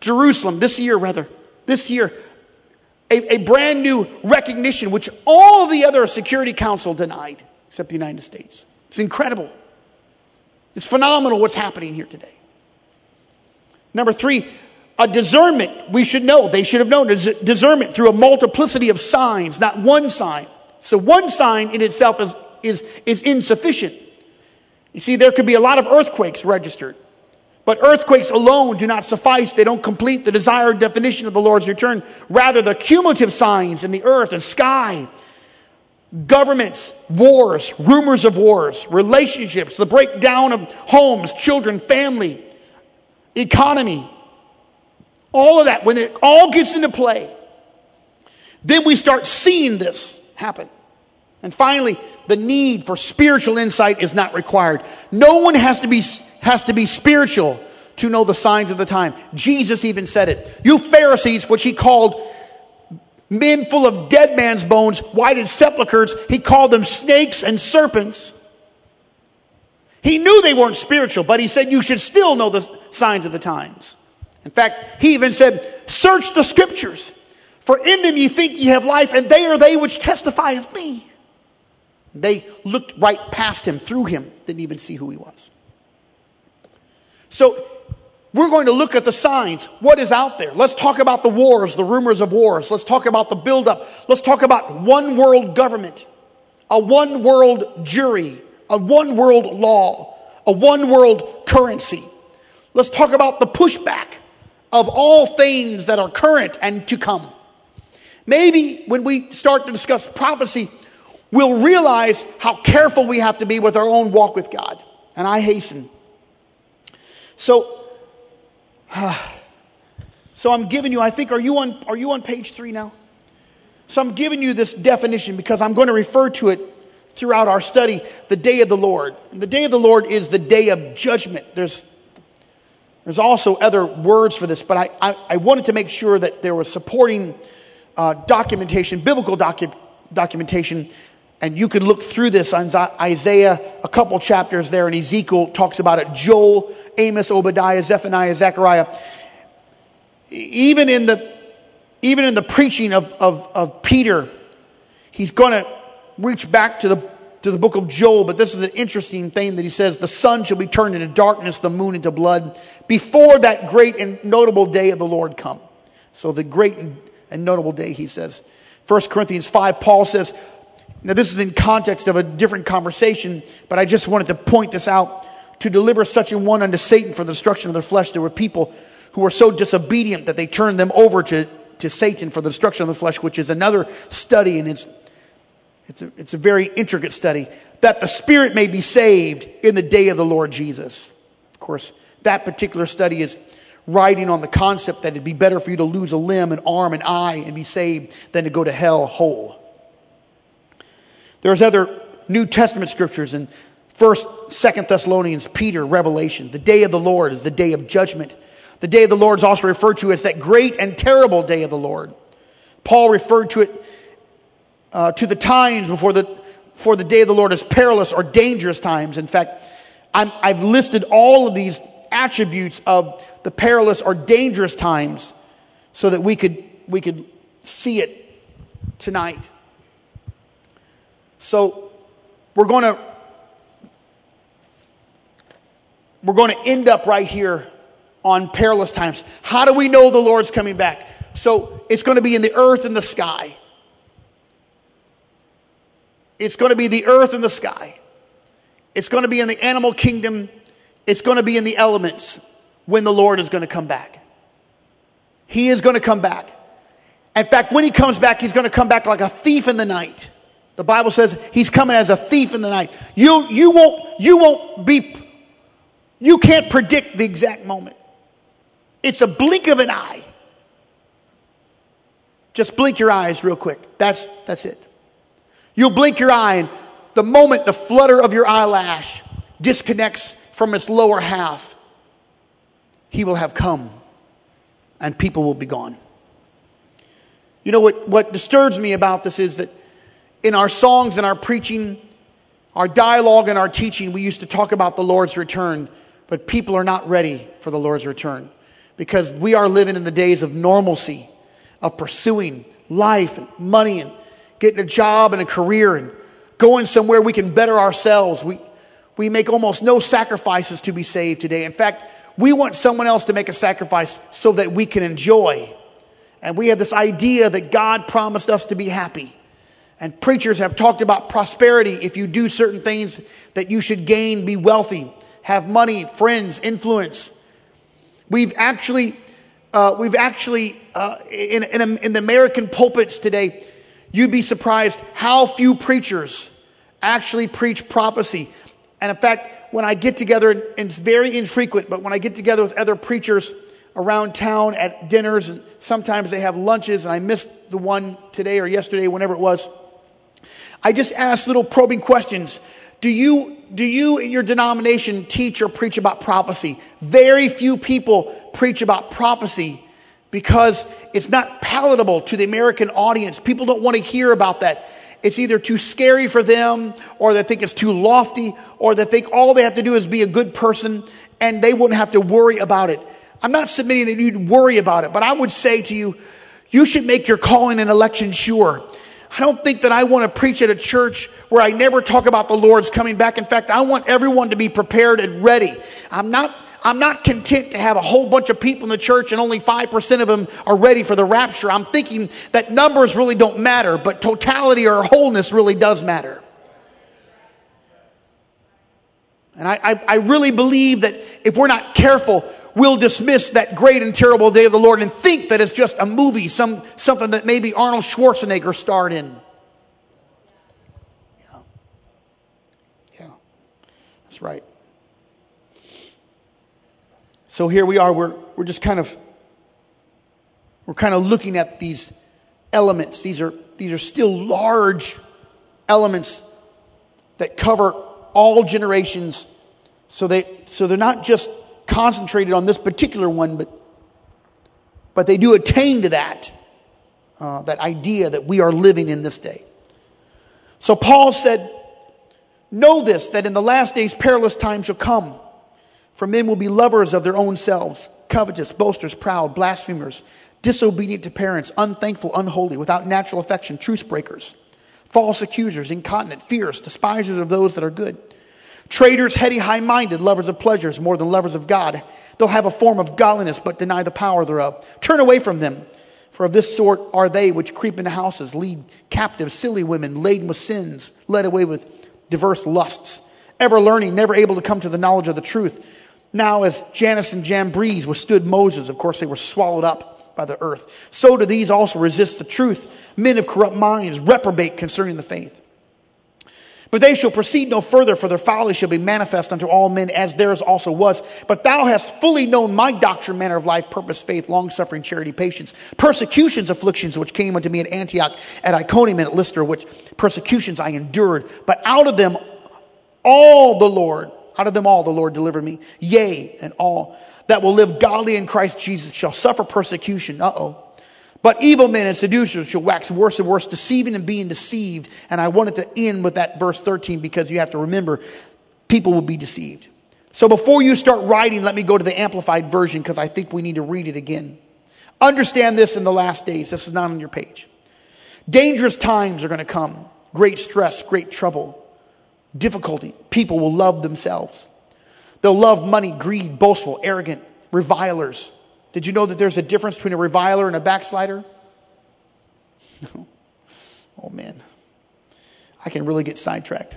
A: Jerusalem, this year rather, this year, a, a brand new recognition, which all the other Security Council denied, except the United States. It's incredible. It's phenomenal what's happening here today. Number three, a discernment we should know. They should have known discernment through a multiplicity of signs, not one sign. So one sign in itself is, is, is insufficient. You see, there could be a lot of earthquakes registered. But earthquakes alone do not suffice. They don't complete the desired definition of the Lord's return. Rather, the cumulative signs in the earth and sky, governments, wars, rumors of wars, relationships, the breakdown of homes, children, family, economy, all of that, when it all gets into play, then we start seeing this happen. And finally, the need for spiritual insight is not required. No one has to be, has to be spiritual to know the signs of the time. Jesus even said it. You Pharisees, which he called men full of dead man's bones, whited sepulchres, he called them snakes and serpents. He knew they weren't spiritual, but he said you should still know the signs of the times. In fact, he even said, search the scriptures, for in them ye think ye have life, and they are they which testify of me. They looked right past him, through him, didn't even see who he was. So, we're going to look at the signs. What is out there? Let's talk about the wars, the rumors of wars. Let's talk about the buildup. Let's talk about one world government, a one world jury, a one world law, a one world currency. Let's talk about the pushback of all things that are current and to come. Maybe when we start to discuss prophecy, we'll realize how careful we have to be with our own walk with God. And I hasten. So, so I'm giving you, I think, are you on, are you on page three now? So I'm giving you this definition because I'm going to refer to it throughout our study, the day of the Lord. And the day of the Lord is the day of judgment. There's, there's also other words for this, but I, I, I wanted to make sure that there was supporting uh, documentation, biblical docu- documentation and you can look through this on Isaiah, a couple chapters there, and Ezekiel talks about it. Joel, Amos, Obadiah, Zephaniah, Zechariah. Even in the, even in the preaching of, of, of Peter, he's going to reach back to the, to the book of Joel, but this is an interesting thing that he says, the sun shall be turned into darkness, the moon into blood, before that great and notable day of the Lord come. So the great and notable day, he says. 1 Corinthians 5, Paul says, now, this is in context of a different conversation, but I just wanted to point this out. To deliver such a one unto Satan for the destruction of their flesh, there were people who were so disobedient that they turned them over to, to Satan for the destruction of the flesh, which is another study, and it's, it's, a, it's a very intricate study, that the spirit may be saved in the day of the Lord Jesus. Of course, that particular study is writing on the concept that it'd be better for you to lose a limb, an arm, an eye, and be saved than to go to hell whole. There's other New Testament scriptures in 1st, 2nd Thessalonians, Peter, Revelation. The day of the Lord is the day of judgment. The day of the Lord is also referred to as that great and terrible day of the Lord. Paul referred to it, uh, to the times before the, for the day of the Lord as perilous or dangerous times. In fact, i I've listed all of these attributes of the perilous or dangerous times so that we could, we could see it tonight. So we're going to we're going to end up right here on perilous times. How do we know the Lord's coming back? So it's going to be in the earth and the sky. It's going to be the earth and the sky. It's going to be in the animal kingdom. It's going to be in the elements when the Lord is going to come back. He is going to come back. In fact, when he comes back, he's going to come back like a thief in the night. The Bible says he's coming as a thief in the night. You, you won't, you won't be, you can't predict the exact moment. It's a blink of an eye. Just blink your eyes real quick. That's, that's it. You'll blink your eye and the moment the flutter of your eyelash disconnects from its lower half, he will have come and people will be gone. You know what, what disturbs me about this is that in our songs and our preaching, our dialogue and our teaching, we used to talk about the Lord's return, but people are not ready for the Lord's return because we are living in the days of normalcy, of pursuing life and money and getting a job and a career and going somewhere we can better ourselves. We, we make almost no sacrifices to be saved today. In fact, we want someone else to make a sacrifice so that we can enjoy. And we have this idea that God promised us to be happy. And preachers have talked about prosperity. If you do certain things that you should gain, be wealthy, have money, friends, influence. We've actually, uh, we've actually, uh, in, in, in the American pulpits today, you'd be surprised how few preachers actually preach prophecy. And in fact, when I get together, and it's very infrequent, but when I get together with other preachers around town at dinners, and sometimes they have lunches, and I missed the one today or yesterday, whenever it was, I just ask little probing questions. Do you, do you in your denomination teach or preach about prophecy? Very few people preach about prophecy because it's not palatable to the American audience. People don't want to hear about that. It's either too scary for them, or they think it's too lofty, or they think all they have to do is be a good person and they wouldn't have to worry about it. I'm not submitting that you'd worry about it, but I would say to you, you should make your calling and election sure. I don't think that I want to preach at a church where I never talk about the Lord's coming back. In fact, I want everyone to be prepared and ready. I'm not, I'm not content to have a whole bunch of people in the church and only 5% of them are ready for the rapture. I'm thinking that numbers really don't matter, but totality or wholeness really does matter. And I, I, I really believe that if we're not careful, we'll dismiss that great and terrible day of the Lord and think that it's just a movie, some, something that maybe Arnold Schwarzenegger starred in. Yeah. Yeah. That's right. So here we are, we're, we're just kind of, we're kind of looking at these elements. These are, these are still large elements that cover all generations. So they, so they're not just concentrated on this particular one, but, but they do attain to that, uh, that idea that we are living in this day. So Paul said, Know this, that in the last days perilous times shall come. For men will be lovers of their own selves, covetous, boasters, proud, blasphemers, disobedient to parents, unthankful, unholy, without natural affection, truce breakers, false accusers, incontinent, fierce, despisers of those that are good Traitors, heady, high minded, lovers of pleasures more than lovers of God. They'll have a form of godliness, but deny the power thereof. Turn away from them. For of this sort are they which creep into houses, lead captive silly women, laden with sins, led away with diverse lusts, ever learning, never able to come to the knowledge of the truth. Now, as Jannes and Jambres withstood Moses, of course, they were swallowed up by the earth. So do these also resist the truth. Men of corrupt minds reprobate concerning the faith. But they shall proceed no further, for their folly shall be manifest unto all men, as theirs also was. But thou hast fully known my doctrine, manner of life, purpose, faith, long suffering, charity, patience, persecutions, afflictions, which came unto me at Antioch, at Iconium, and at Lystra, which persecutions I endured. But out of them all the Lord, out of them all the Lord delivered me. Yea, and all that will live godly in Christ Jesus shall suffer persecution. Uh oh. But evil men and seducers shall wax worse and worse, deceiving and being deceived. And I wanted to end with that verse 13 because you have to remember people will be deceived. So before you start writing, let me go to the amplified version because I think we need to read it again. Understand this in the last days. This is not on your page. Dangerous times are going to come. Great stress, great trouble, difficulty. People will love themselves. They'll love money, greed, boastful, arrogant, revilers did you know that there's a difference between a reviler and a backslider? oh man. I can really get sidetracked.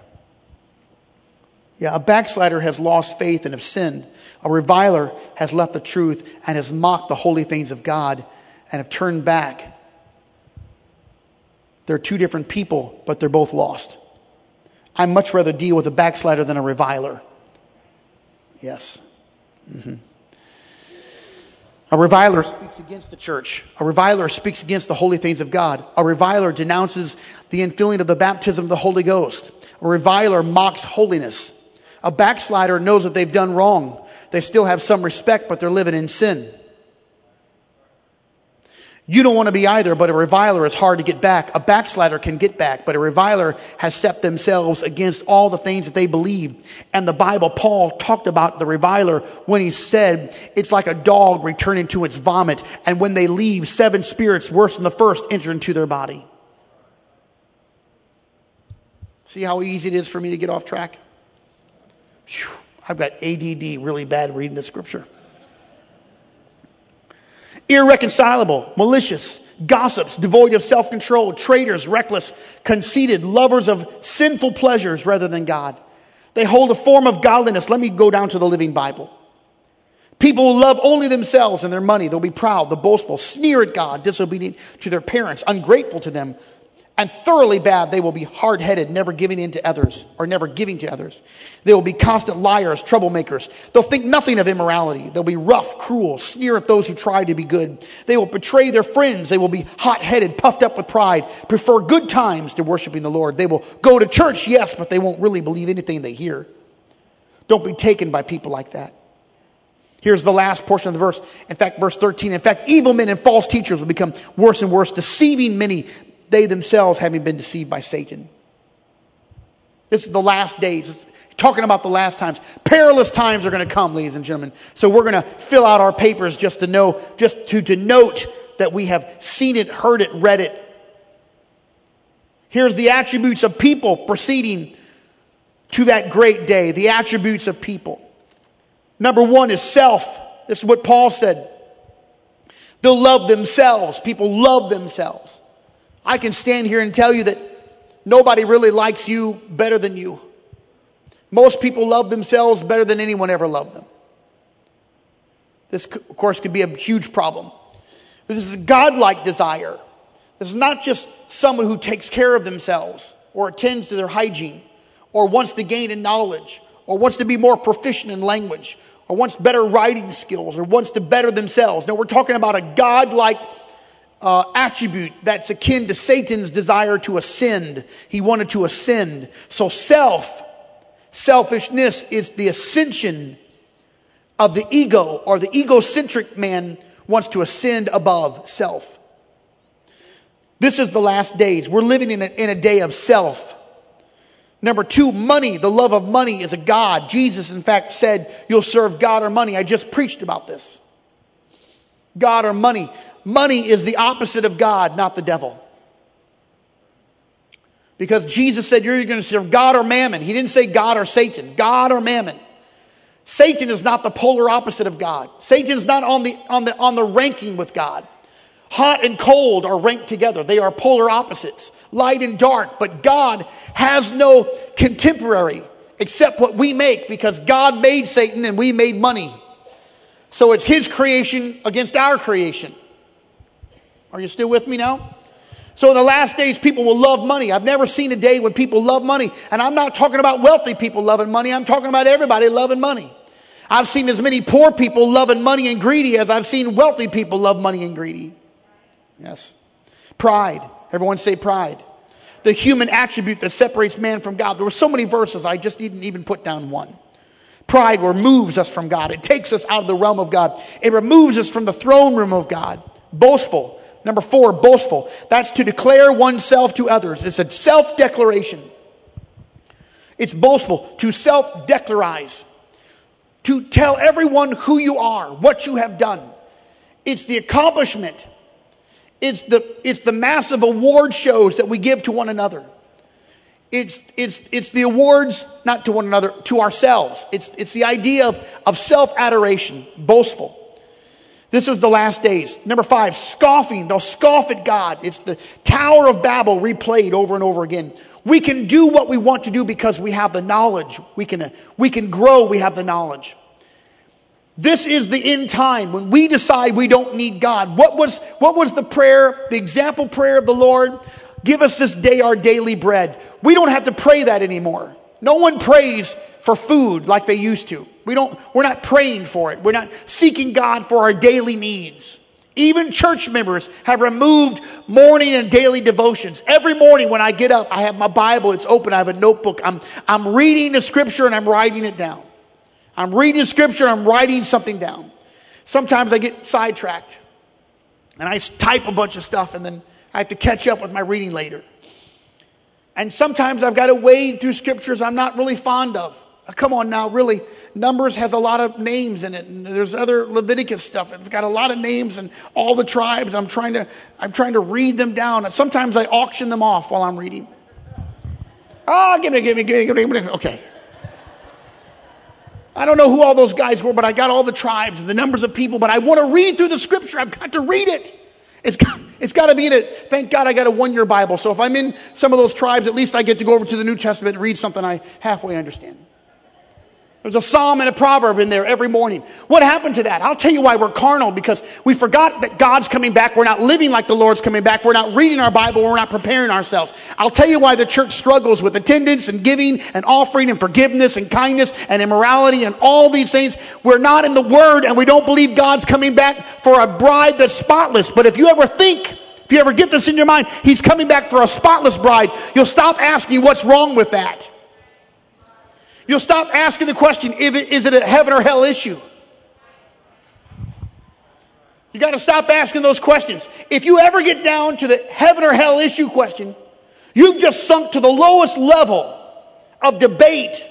A: Yeah, a backslider has lost faith and have sinned. A reviler has left the truth and has mocked the holy things of God and have turned back. They're two different people, but they're both lost. I'd much rather deal with a backslider than a reviler. Yes. Mm-hmm. A reviler speaks against the church. A reviler speaks against the holy things of God. A reviler denounces the infilling of the baptism of the Holy Ghost. A reviler mocks holiness. A backslider knows that they've done wrong. They still have some respect, but they're living in sin. You don't want to be either, but a reviler is hard to get back. A backslider can get back, but a reviler has set themselves against all the things that they believed. And the Bible, Paul talked about the reviler when he said, it's like a dog returning to its vomit. And when they leave, seven spirits worse than the first enter into their body. See how easy it is for me to get off track? Whew, I've got ADD really bad reading the scripture irreconcilable, malicious, gossips, devoid of self control, traitors, reckless, conceited, lovers of sinful pleasures rather than God. They hold a form of godliness. Let me go down to the Living Bible. People who love only themselves and their money, they'll be proud, the boastful, sneer at God, disobedient to their parents, ungrateful to them, and thoroughly bad, they will be hard headed, never giving in to others or never giving to others. They will be constant liars, troublemakers. They'll think nothing of immorality. They'll be rough, cruel, sneer at those who try to be good. They will betray their friends. They will be hot headed, puffed up with pride, prefer good times to worshiping the Lord. They will go to church, yes, but they won't really believe anything they hear. Don't be taken by people like that. Here's the last portion of the verse. In fact, verse 13. In fact, evil men and false teachers will become worse and worse, deceiving many they themselves having been deceived by Satan. This is the last days. It's talking about the last times. Perilous times are going to come, ladies and gentlemen. So we're going to fill out our papers just to know, just to denote that we have seen it, heard it, read it. Here's the attributes of people proceeding to that great day. The attributes of people. Number one is self. This is what Paul said. They'll love themselves. People love themselves. I can stand here and tell you that nobody really likes you better than you. Most people love themselves better than anyone ever loved them. This, of course, could be a huge problem. But this is a godlike desire. This is not just someone who takes care of themselves or attends to their hygiene or wants to gain in knowledge or wants to be more proficient in language or wants better writing skills or wants to better themselves. No, we're talking about a godlike uh, attribute that's akin to Satan's desire to ascend. He wanted to ascend. So self, selfishness is the ascension of the ego, or the egocentric man wants to ascend above self. This is the last days. We're living in a, in a day of self. Number two, money. The love of money is a God. Jesus, in fact, said, You'll serve God or money. I just preached about this. God or money. Money is the opposite of God, not the devil. Because Jesus said you're going to serve God or mammon. He didn't say God or Satan, God or mammon. Satan is not the polar opposite of God. Satan is not on the, on the, on the ranking with God. Hot and cold are ranked together. They are polar opposites, light and dark. But God has no contemporary except what we make because God made Satan and we made money. So it's his creation against our creation. Are you still with me now? So in the last days, people will love money. I've never seen a day when people love money. And I'm not talking about wealthy people loving money. I'm talking about everybody loving money. I've seen as many poor people loving money and greedy as I've seen wealthy people love money and greedy. Yes. Pride. Everyone say pride. The human attribute that separates man from God. There were so many verses, I just didn't even put down one. Pride removes us from God. It takes us out of the realm of God. It removes us from the throne room of God. Boastful. Number four, boastful. That's to declare oneself to others. It's a self declaration. It's boastful to self declarize, to tell everyone who you are, what you have done. It's the accomplishment. It's the, it's the massive award shows that we give to one another. It's, it's, it's the awards, not to one another, to ourselves. It's, it's the idea of, of self adoration, boastful. This is the last days. Number five, scoffing. They'll scoff at God. It's the Tower of Babel replayed over and over again. We can do what we want to do because we have the knowledge. We can, uh, we can grow, we have the knowledge. This is the end time when we decide we don't need God. What was, what was the prayer, the example prayer of the Lord? Give us this day our daily bread. We don't have to pray that anymore. No one prays for food like they used to. We don't, we're not praying for it. We're not seeking God for our daily needs. Even church members have removed morning and daily devotions. Every morning when I get up, I have my Bible, it's open, I have a notebook. I'm, I'm reading the scripture and I'm writing it down. I'm reading the scripture, I'm writing something down. Sometimes I get sidetracked and I type a bunch of stuff and then I have to catch up with my reading later. And sometimes I've got to wade through scriptures I'm not really fond of. Uh, come on now, really. Numbers has a lot of names in it, and there's other Leviticus stuff. It's got a lot of names and all the tribes. I'm trying to, I'm trying to read them down. Sometimes I auction them off while I'm reading. Oh, give me, give me, give me, give me, give me. Okay. I don't know who all those guys were, but I got all the tribes, the numbers of people, but I want to read through the scripture. I've got to read it. It's got, it's got to be in it. Thank God I got a one year Bible. So if I'm in some of those tribes, at least I get to go over to the New Testament and read something I halfway understand. There's a psalm and a proverb in there every morning. What happened to that? I'll tell you why we're carnal because we forgot that God's coming back. We're not living like the Lord's coming back. We're not reading our Bible. We're not preparing ourselves. I'll tell you why the church struggles with attendance and giving and offering and forgiveness and kindness and immorality and all these things. We're not in the Word and we don't believe God's coming back for a bride that's spotless. But if you ever think if you ever get this in your mind, he's coming back for a spotless bride. You'll stop asking what's wrong with that. You'll stop asking the question, if it, is it a heaven or hell issue? You got to stop asking those questions. If you ever get down to the heaven or hell issue question, you've just sunk to the lowest level of debate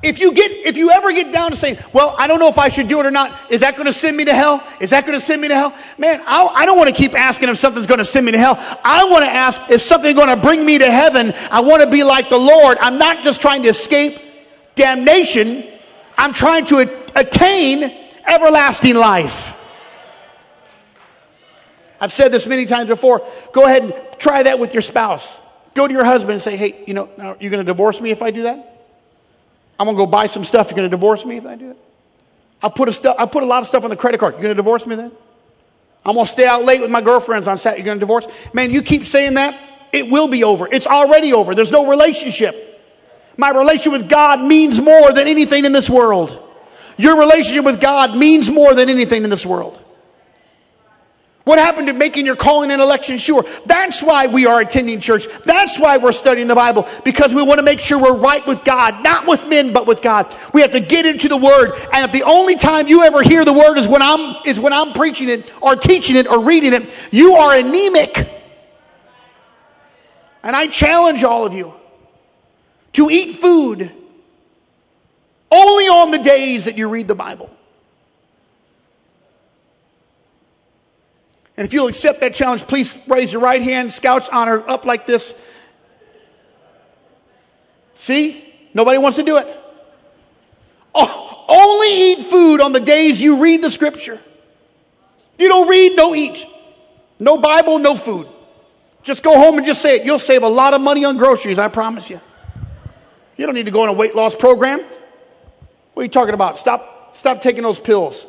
A: If you get, if you ever get down to saying, well, I don't know if I should do it or not, is that going to send me to hell? Is that going to send me to hell? Man, I do not want to keep asking if something's going to send me to hell. I want to ask, is something going to bring me to heaven? I want to be like the Lord. I'm not just trying to escape damnation. I'm trying to a- attain everlasting life. I've said this many times before. Go ahead and try that with your spouse. Go to your husband and say, hey, you know, are you going to divorce me if I do that? I'm going to go buy some stuff. You're going to divorce me if I do that? I put, a stu- I put a lot of stuff on the credit card. You're going to divorce me then? I'm going to stay out late with my girlfriends on Saturday. You're going to divorce? Man, you keep saying that, it will be over. It's already over. There's no relationship. My relationship with God means more than anything in this world. Your relationship with God means more than anything in this world. What happened to making your calling and election sure? That's why we are attending church. That's why we're studying the Bible, because we want to make sure we're right with God, not with men, but with God. We have to get into the Word. And if the only time you ever hear the Word is when I'm, is when I'm preaching it or teaching it or reading it, you are anemic. And I challenge all of you to eat food only on the days that you read the Bible. And if you'll accept that challenge, please raise your right hand, Scouts honor up like this. See? Nobody wants to do it. Oh, only eat food on the days you read the scripture. If you don't read, no eat. No Bible, no food. Just go home and just say it. You'll save a lot of money on groceries, I promise you. You don't need to go on a weight loss program. What are you talking about? Stop, stop taking those pills.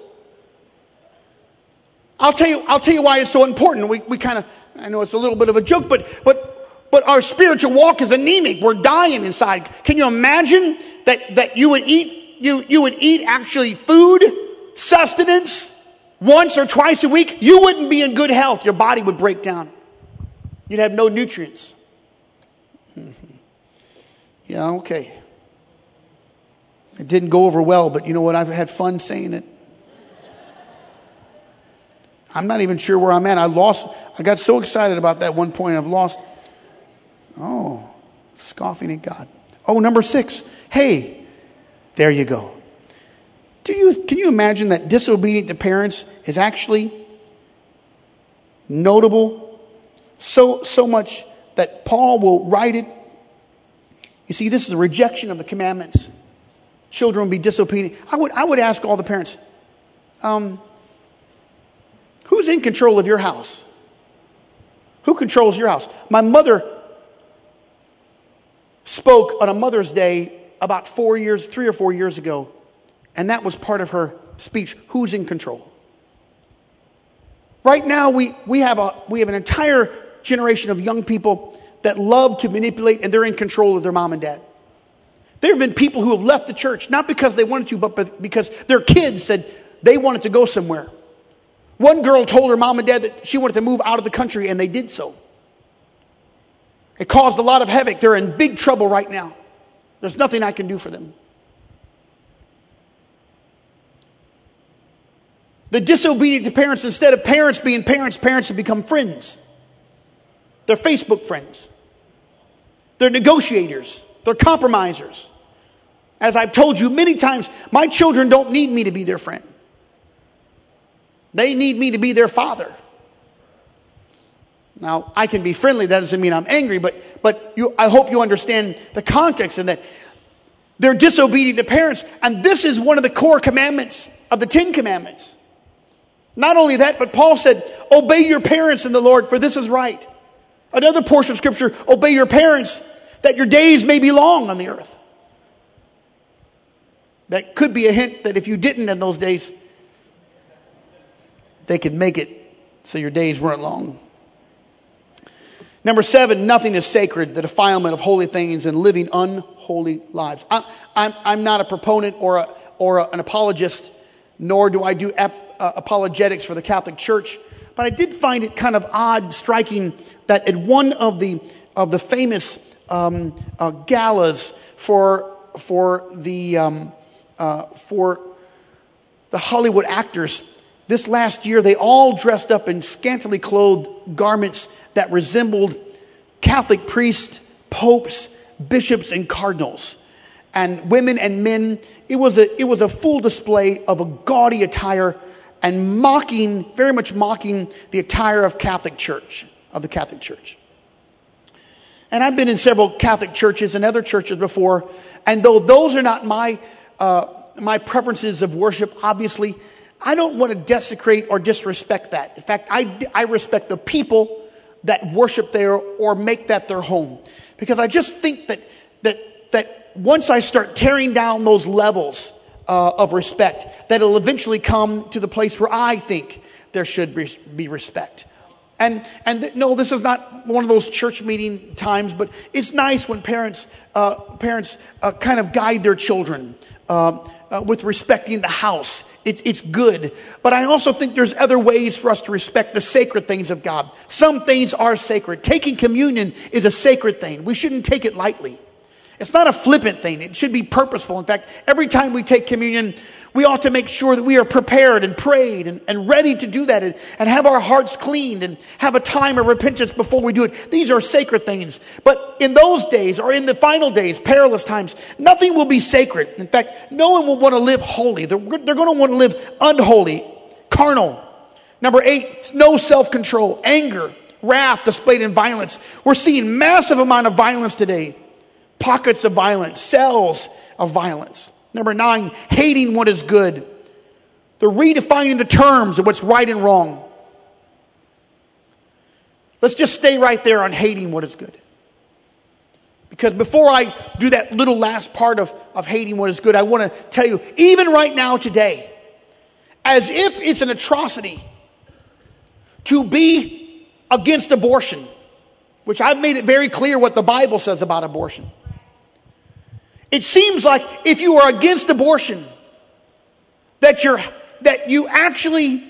A: I'll tell you, I'll tell you why it's so important. We, we kind of, I know it's a little bit of a joke, but, but, but our spiritual walk is anemic. We're dying inside. Can you imagine that, that you would eat, you, you would eat actually food, sustenance, once or twice a week? You wouldn't be in good health. Your body would break down. You'd have no nutrients. yeah, okay. It didn't go over well, but you know what? I've had fun saying it. I'm not even sure where I'm at. I lost, I got so excited about that one point, I've lost. Oh, scoffing at God. Oh, number six. Hey, there you go. Do you, can you imagine that disobedient to parents is actually notable? So, so much that Paul will write it. You see, this is a rejection of the commandments. Children will be disobedient. I would, I would ask all the parents, um, Who's in control of your house? Who controls your house? My mother spoke on a Mother's Day about four years, three or four years ago, and that was part of her speech. Who's in control? Right now, we, we, have a, we have an entire generation of young people that love to manipulate and they're in control of their mom and dad. There have been people who have left the church, not because they wanted to, but because their kids said they wanted to go somewhere. One girl told her mom and dad that she wanted to move out of the country, and they did so. It caused a lot of havoc. They're in big trouble right now. There's nothing I can do for them. The disobedient to parents, instead of parents being parents, parents have become friends. They're Facebook friends. They're negotiators. They're compromisers. As I've told you many times, my children don't need me to be their friend. They need me to be their father. Now, I can be friendly, that doesn't mean I'm angry, but, but you, I hope you understand the context and that they're disobedient to parents. And this is one of the core commandments of the Ten Commandments. Not only that, but Paul said, Obey your parents in the Lord, for this is right. Another portion of Scripture, Obey your parents, that your days may be long on the earth. That could be a hint that if you didn't in those days, they could make it so your days weren't long. Number seven, nothing is sacred, the defilement of holy things and living unholy lives. I, I'm, I'm not a proponent or, a, or a, an apologist, nor do I do ap, uh, apologetics for the Catholic Church, but I did find it kind of odd, striking, that at one of the, of the famous um, uh, galas for, for, the, um, uh, for the Hollywood actors, this last year, they all dressed up in scantily clothed garments that resembled Catholic priests, popes, bishops, and cardinals. And women and men, it was a, it was a full display of a gaudy attire and mocking, very much mocking the attire of Catholic Church, of the Catholic Church. And I've been in several Catholic churches and other churches before, and though those are not my, uh, my preferences of worship, obviously, I don't want to desecrate or disrespect that. In fact, I, I respect the people that worship there or make that their home. Because I just think that, that, that once I start tearing down those levels uh, of respect, that it'll eventually come to the place where I think there should be, be respect. And, and th- no, this is not one of those church meeting times, but it's nice when parents, uh, parents uh, kind of guide their children uh, uh, with respecting the house. It's, it's good. But I also think there's other ways for us to respect the sacred things of God. Some things are sacred. Taking communion is a sacred thing. We shouldn't take it lightly. It's not a flippant thing. It should be purposeful. In fact, every time we take communion, we ought to make sure that we are prepared and prayed and, and ready to do that and, and have our hearts cleaned and have a time of repentance before we do it. These are sacred things. But in those days or in the final days, perilous times, nothing will be sacred. In fact, no one will want to live holy. They're, they're going to want to live unholy, carnal. Number eight, no self-control, anger, wrath displayed in violence. We're seeing massive amount of violence today pockets of violence, cells of violence. Number nine, hating what is good. They're redefining the terms of what's right and wrong. Let's just stay right there on hating what is good. Because before I do that little last part of, of hating what is good, I want to tell you, even right now today, as if it's an atrocity to be against abortion, which I've made it very clear what the Bible says about abortion. It seems like if you are against abortion, that you're, that you actually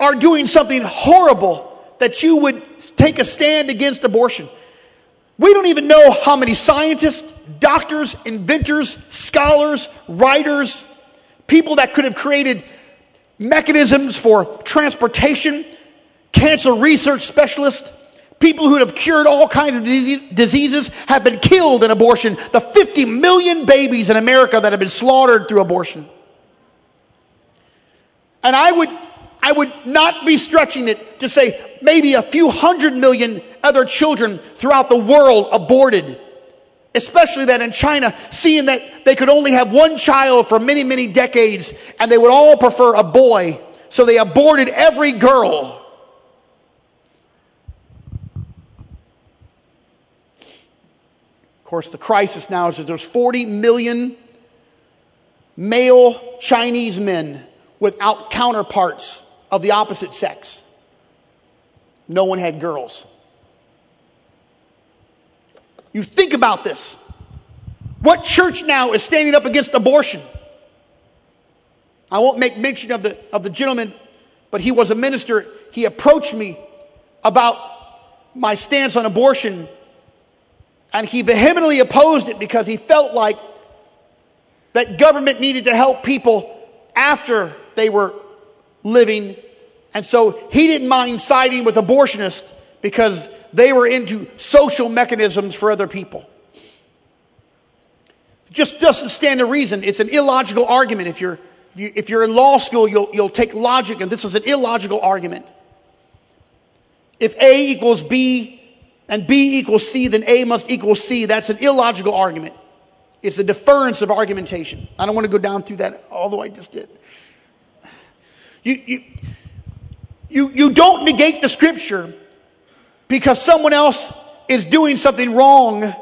A: are doing something horrible, that you would take a stand against abortion. We don't even know how many scientists, doctors, inventors, scholars, writers, people that could have created mechanisms for transportation, cancer research specialists, People who have cured all kinds of diseases have been killed in abortion. The 50 million babies in America that have been slaughtered through abortion. And I would, I would not be stretching it to say maybe a few hundred million other children throughout the world aborted. Especially that in China, seeing that they could only have one child for many, many decades and they would all prefer a boy. So they aborted every girl course, the crisis now is that there's 40 million male Chinese men without counterparts of the opposite sex. No one had girls. You think about this. What church now is standing up against abortion? I won't make mention of the, of the gentleman, but he was a minister. He approached me about my stance on abortion, and he vehemently opposed it because he felt like that government needed to help people after they were living. And so he didn't mind siding with abortionists because they were into social mechanisms for other people. It just doesn't stand to reason. It's an illogical argument. If you're, if, you, if you're in law school, you'll, you'll take logic, and this is an illogical argument. If A equals B and B equals C, then A must equal C. That's an illogical argument. It's a deference of argumentation. I don't want to go down through that, although I just did. You, you, you, you don't negate the scripture because someone else is doing something wrong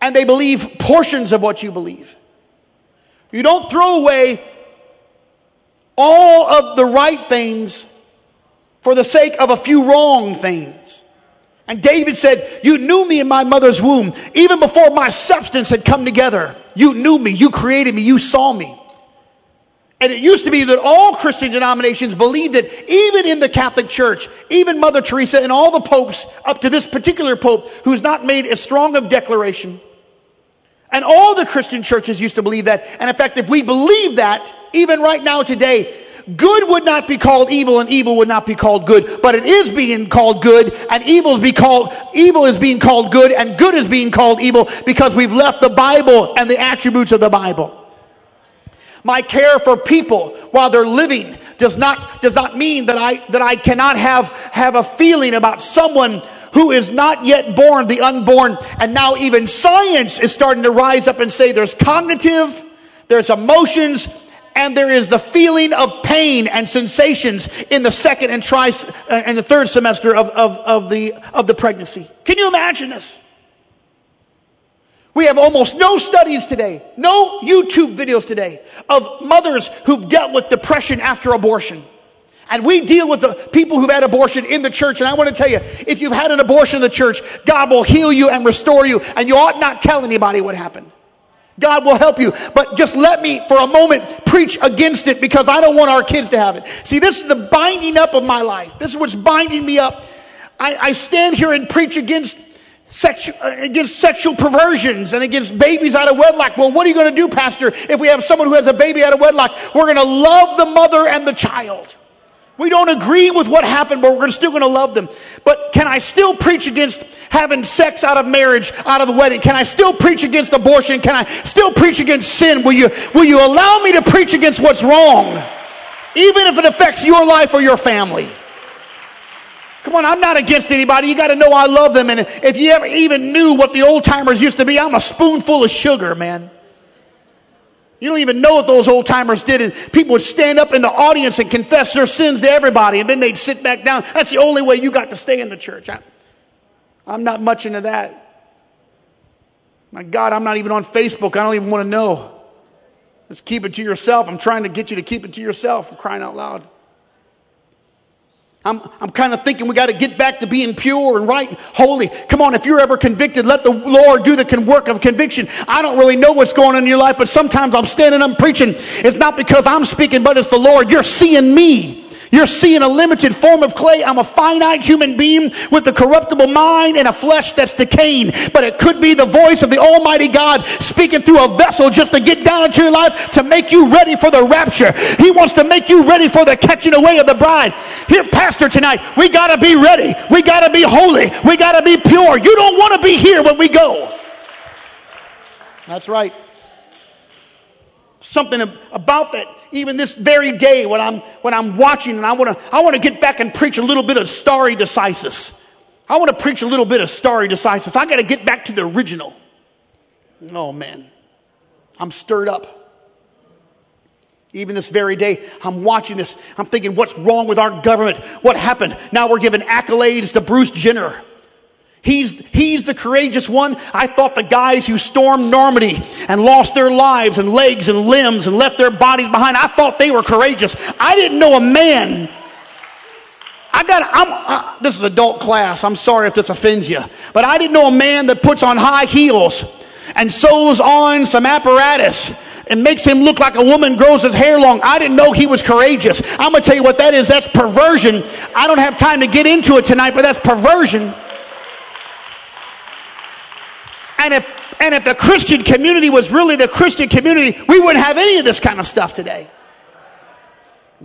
A: and they believe portions of what you believe. You don't throw away all of the right things for the sake of a few wrong things. And David said, You knew me in my mother's womb. Even before my substance had come together, you knew me, you created me, you saw me. And it used to be that all Christian denominations believed it, even in the Catholic Church, even Mother Teresa and all the popes up to this particular pope who's not made as strong of declaration. And all the Christian churches used to believe that. And in fact, if we believe that, even right now today, good would not be called evil and evil would not be called good, but it is being called good and evil is being called, evil is being called good and good is being called evil because we've left the Bible and the attributes of the Bible. My care for people while they're living does not, does not mean that I, that I cannot have, have a feeling about someone who is not yet born, the unborn. And now even science is starting to rise up and say there's cognitive, there's emotions, and there is the feeling of pain and sensations in the second and tri uh, and the third semester of, of, of the of the pregnancy. Can you imagine this? We have almost no studies today, no YouTube videos today of mothers who've dealt with depression after abortion. And we deal with the people who've had abortion in the church. And I want to tell you, if you've had an abortion in the church, God will heal you and restore you. And you ought not tell anybody what happened. God will help you. But just let me, for a moment, preach against it because I don't want our kids to have it. See, this is the binding up of my life. This is what's binding me up. I, I stand here and preach against sexual, uh, against sexual perversions and against babies out of wedlock. Well, what are you going to do, Pastor, if we have someone who has a baby out of wedlock? We're going to love the mother and the child. We don't agree with what happened, but we're still going to love them. But can I still preach against having sex out of marriage, out of the wedding? Can I still preach against abortion? Can I still preach against sin? Will you, will you allow me to preach against what's wrong? Even if it affects your life or your family. Come on, I'm not against anybody. You got to know I love them. And if you ever even knew what the old timers used to be, I'm a spoonful of sugar, man. You don't even know what those old timers did. And people would stand up in the audience and confess their sins to everybody, and then they'd sit back down. That's the only way you got to stay in the church. I, I'm not much into that. My God, I'm not even on Facebook. I don't even want to know. Just keep it to yourself. I'm trying to get you to keep it to yourself crying out loud. I'm, I'm kind of thinking we got to get back to being pure and right and holy. Come on, if you're ever convicted, let the Lord do the work of conviction. I don't really know what's going on in your life, but sometimes I'm standing up preaching. It's not because I'm speaking, but it's the Lord. You're seeing me. You're seeing a limited form of clay. I'm a finite human being with a corruptible mind and a flesh that's decaying. But it could be the voice of the Almighty God speaking through a vessel just to get down into your life to make you ready for the rapture. He wants to make you ready for the catching away of the bride. Here, Pastor, tonight, we got to be ready. We got to be holy. We got to be pure. You don't want to be here when we go. That's right. Something about that even this very day when I'm, when I'm watching and I want to, I want to get back and preach a little bit of stare decisis. I want to preach a little bit of stare decisis. I got to get back to the original. Oh man, I'm stirred up. Even this very day, I'm watching this. I'm thinking, what's wrong with our government? What happened? Now we're giving accolades to Bruce Jenner. He's, he's the courageous one. I thought the guys who stormed Normandy and lost their lives and legs and limbs and left their bodies behind, I thought they were courageous. I didn't know a man. I got, I'm, uh, this is adult class. I'm sorry if this offends you. But I didn't know a man that puts on high heels and sews on some apparatus and makes him look like a woman grows his hair long. I didn't know he was courageous. I'm going to tell you what that is. That's perversion. I don't have time to get into it tonight, but that's perversion. And if, and if the Christian community was really the Christian community, we wouldn't have any of this kind of stuff today.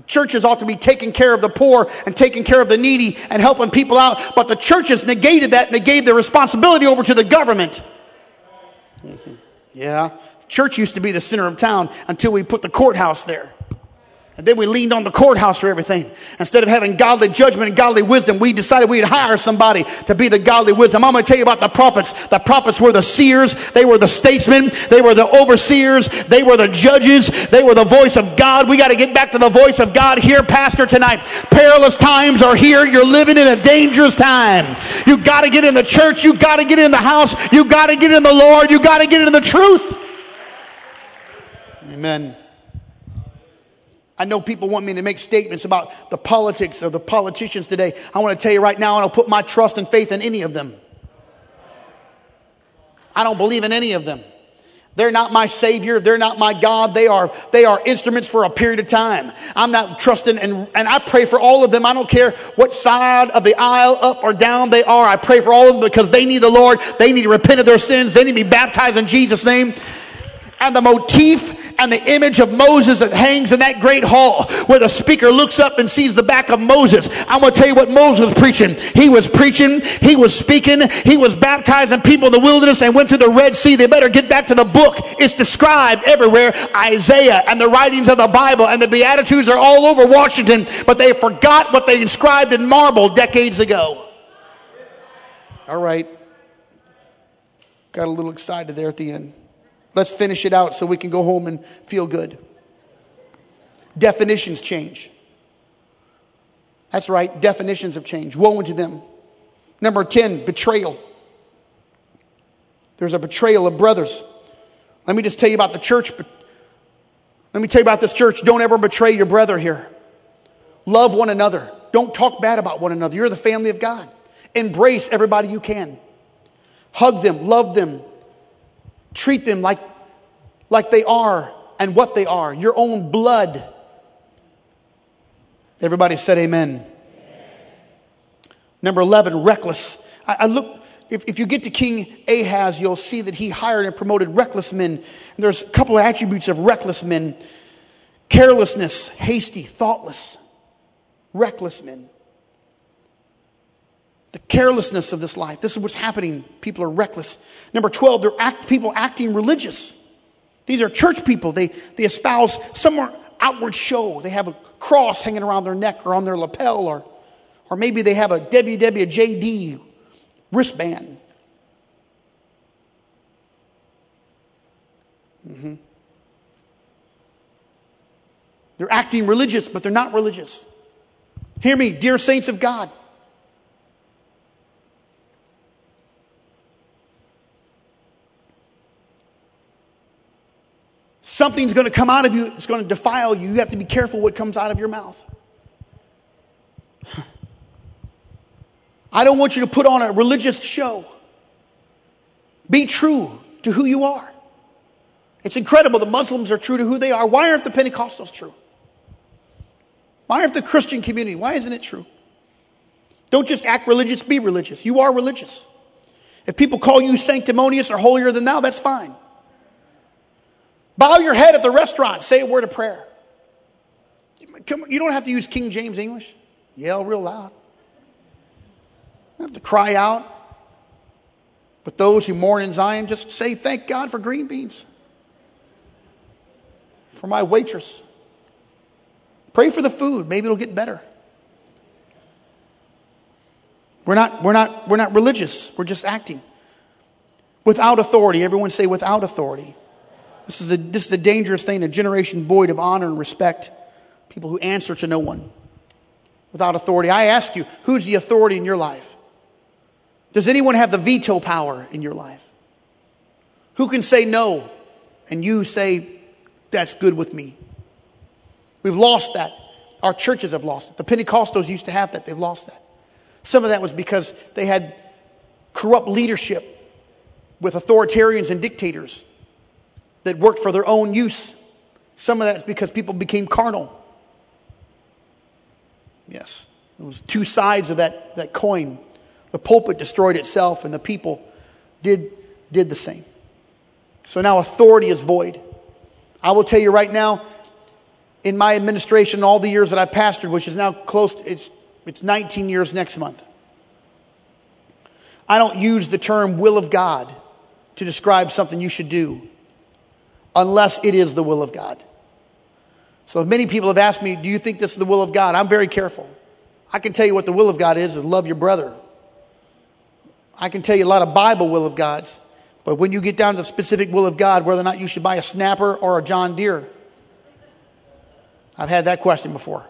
A: Churches ought to be taking care of the poor and taking care of the needy and helping people out, but the churches negated that and they gave the responsibility over to the government. Mm-hmm. Yeah. Church used to be the center of town until we put the courthouse there. And then we leaned on the courthouse for everything. Instead of having godly judgment and godly wisdom, we decided we'd hire somebody to be the godly wisdom. I'm going to tell you about the prophets. The prophets were the seers. They were the statesmen. They were the overseers. They were the judges. They were the voice of God. We got to get back to the voice of God here, Pastor, tonight. Perilous times are here. You're living in a dangerous time. You got to get in the church. You got to get in the house. You got to get in the Lord. You got to get in the truth. Amen. I know people want me to make statements about the politics of the politicians today. I want to tell you right now, I don't put my trust and faith in any of them. I don't believe in any of them. They're not my savior. They're not my God. They are, they are instruments for a period of time. I'm not trusting and, and I pray for all of them. I don't care what side of the aisle, up or down they are. I pray for all of them because they need the Lord. They need to repent of their sins. They need to be baptized in Jesus' name. And the motif and the image of Moses that hangs in that great hall where the speaker looks up and sees the back of Moses. I'm going to tell you what Moses was preaching. He was preaching, he was speaking, he was baptizing people in the wilderness and went to the Red Sea. They better get back to the book. It's described everywhere. Isaiah and the writings of the Bible and the Beatitudes are all over Washington, but they forgot what they inscribed in marble decades ago. All right. Got a little excited there at the end. Let's finish it out so we can go home and feel good. Definitions change. That's right, definitions have changed. Woe unto them. Number 10, betrayal. There's a betrayal of brothers. Let me just tell you about the church. Let me tell you about this church. Don't ever betray your brother here. Love one another. Don't talk bad about one another. You're the family of God. Embrace everybody you can. Hug them, love them, Treat them like, like they are and what they are, your own blood. Everybody said amen. Number 11, reckless. I, I look, if, if you get to King Ahaz, you'll see that he hired and promoted reckless men. And there's a couple of attributes of reckless men carelessness, hasty, thoughtless, reckless men the carelessness of this life. This is what's happening. People are reckless. Number 12, they're act, people acting religious. These are church people. They, they espouse some outward show. They have a cross hanging around their neck or on their lapel, or, or maybe they have a WWJD wristband. Mm-hmm. They're acting religious, but they're not religious. Hear me, dear saints of God. Something's going to come out of you, it's going to defile you. You have to be careful what comes out of your mouth. I don't want you to put on a religious show. Be true to who you are. It's incredible the Muslims are true to who they are. Why aren't the Pentecostals true? Why aren't the Christian community? Why isn't it true? Don't just act religious, be religious. You are religious. If people call you sanctimonious or holier than thou, that's fine. Bow your head at the restaurant. Say a word of prayer. You don't have to use King James English. Yell real loud. You have to cry out. But those who mourn in Zion, just say, Thank God for green beans. For my waitress. Pray for the food. Maybe it'll get better. We're not, we're not, we're not religious. We're just acting. Without authority. Everyone say without authority. This is, a, this is a dangerous thing, a generation void of honor and respect. People who answer to no one without authority. I ask you, who's the authority in your life? Does anyone have the veto power in your life? Who can say no and you say, that's good with me? We've lost that. Our churches have lost it. The Pentecostals used to have that. They've lost that. Some of that was because they had corrupt leadership with authoritarians and dictators that worked for their own use. Some of that's because people became carnal. Yes, it was two sides of that, that coin. The pulpit destroyed itself, and the people did, did the same. So now authority is void. I will tell you right now, in my administration, all the years that I've pastored, which is now close, to, it's, it's 19 years next month, I don't use the term will of God to describe something you should do unless it is the will of God. So many people have asked me, do you think this is the will of God? I'm very careful. I can tell you what the will of God is, is love your brother. I can tell you a lot of Bible will of God's, but when you get down to the specific will of God, whether or not you should buy a snapper or a John Deere, I've had that question before.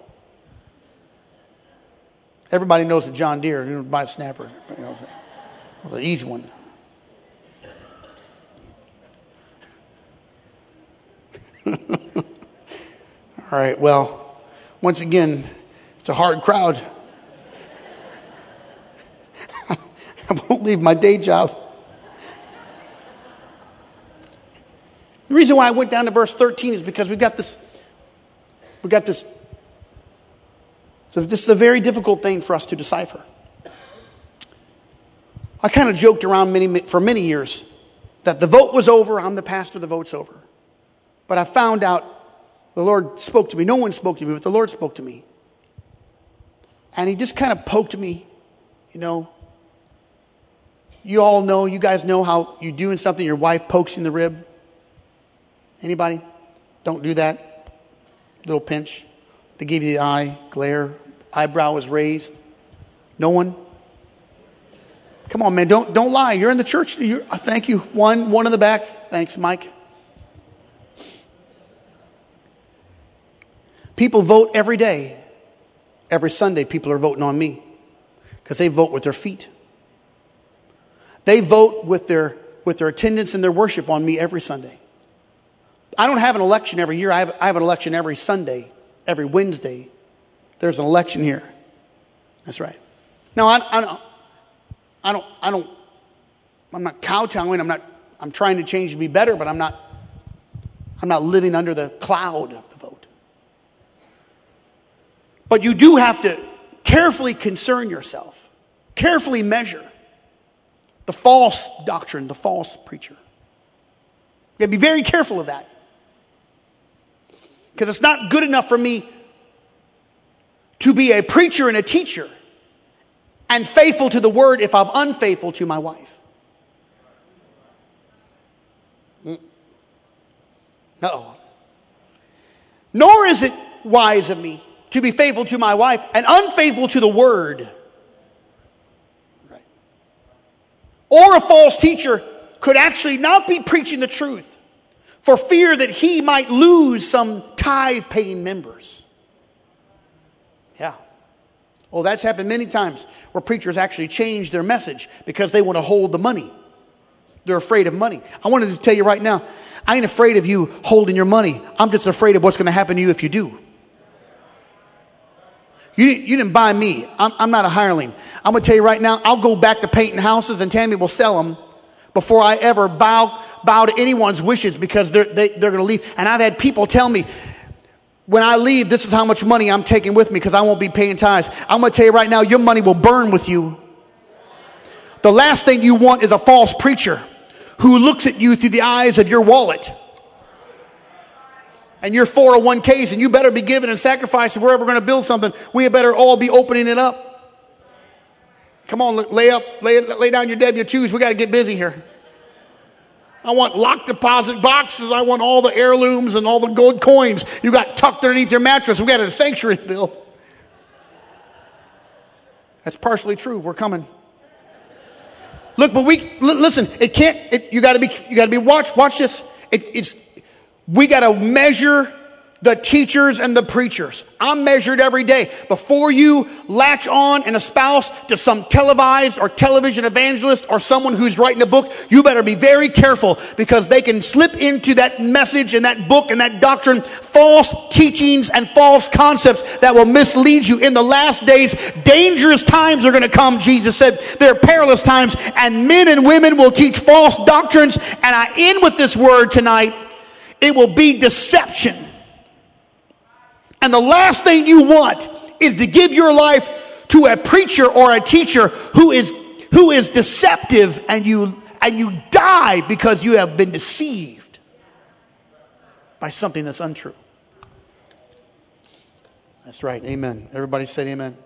A: Everybody knows a John Deere. You don't buy a snapper. You know, it's an easy one. All right, well, once again, it's a hard crowd. I won't leave my day job. The reason why I went down to verse 13 is because we've got this, we've got this. So this is a very difficult thing for us to decipher. I kind of joked around many, for many years that the vote was over, I'm the pastor, the vote's over. But I found out the Lord spoke to me. No one spoke to me, but the Lord spoke to me. And He just kind of poked me, you know. You all know, you guys know how you're doing something, your wife pokes you in the rib. Anybody? Don't do that. Little pinch. They give you the eye, glare, eyebrow is raised. No one? Come on, man, don't, don't lie. You're in the church. You're, thank you. One, one in the back. Thanks, Mike. People vote every day. Every Sunday, people are voting on me because they vote with their feet. They vote with their, with their attendance and their worship on me every Sunday. I don't have an election every year. I have, I have an election every Sunday, every Wednesday. There's an election here. That's right. Now, I, I, don't, I don't, I don't, I'm not kowtowing. I'm not, I'm trying to change to be better, but I'm not, I'm not living under the cloud of. But you do have to carefully concern yourself, carefully measure the false doctrine, the false preacher. You gotta be very careful of that. Because it's not good enough for me to be a preacher and a teacher and faithful to the word if I'm unfaithful to my wife. Mm. No. Nor is it wise of me to be faithful to my wife and unfaithful to the word. Right. Or a false teacher could actually not be preaching the truth for fear that he might lose some tithe paying members. Yeah. Well, that's happened many times where preachers actually change their message because they want to hold the money. They're afraid of money. I wanted to tell you right now, I ain't afraid of you holding your money. I'm just afraid of what's going to happen to you if you do. You, you didn't buy me. I'm, I'm not a hireling. I'm going to tell you right now, I'll go back to painting houses and Tammy will sell them before I ever bow, bow to anyone's wishes because they're, they, they're going to leave. And I've had people tell me, when I leave, this is how much money I'm taking with me because I won't be paying tithes. I'm going to tell you right now, your money will burn with you. The last thing you want is a false preacher who looks at you through the eyes of your wallet and your 401ks, and you better be giving and sacrificing if we're ever going to build something. We better all be opening it up. Come on, lay up, lay, lay down your W-2s. We got to get busy here. I want lock deposit boxes. I want all the heirlooms and all the gold coins you got tucked underneath your mattress. We got a sanctuary built. That's partially true. We're coming. Look, but we listen. It can't. It, you got to be. You got to be watch. Watch this. It, it's. We got to measure the teachers and the preachers. I'm measured every day. Before you latch on and espouse to some televised or television evangelist or someone who's writing a book, you better be very careful because they can slip into that message and that book and that doctrine false teachings and false concepts that will mislead you. In the last days, dangerous times are going to come, Jesus said. They're perilous times and men and women will teach false doctrines. And I end with this word tonight. It will be deception. And the last thing you want is to give your life to a preacher or a teacher who is, who is deceptive and you, and you die because you have been deceived by something that's untrue. That's right. Amen. Everybody said amen.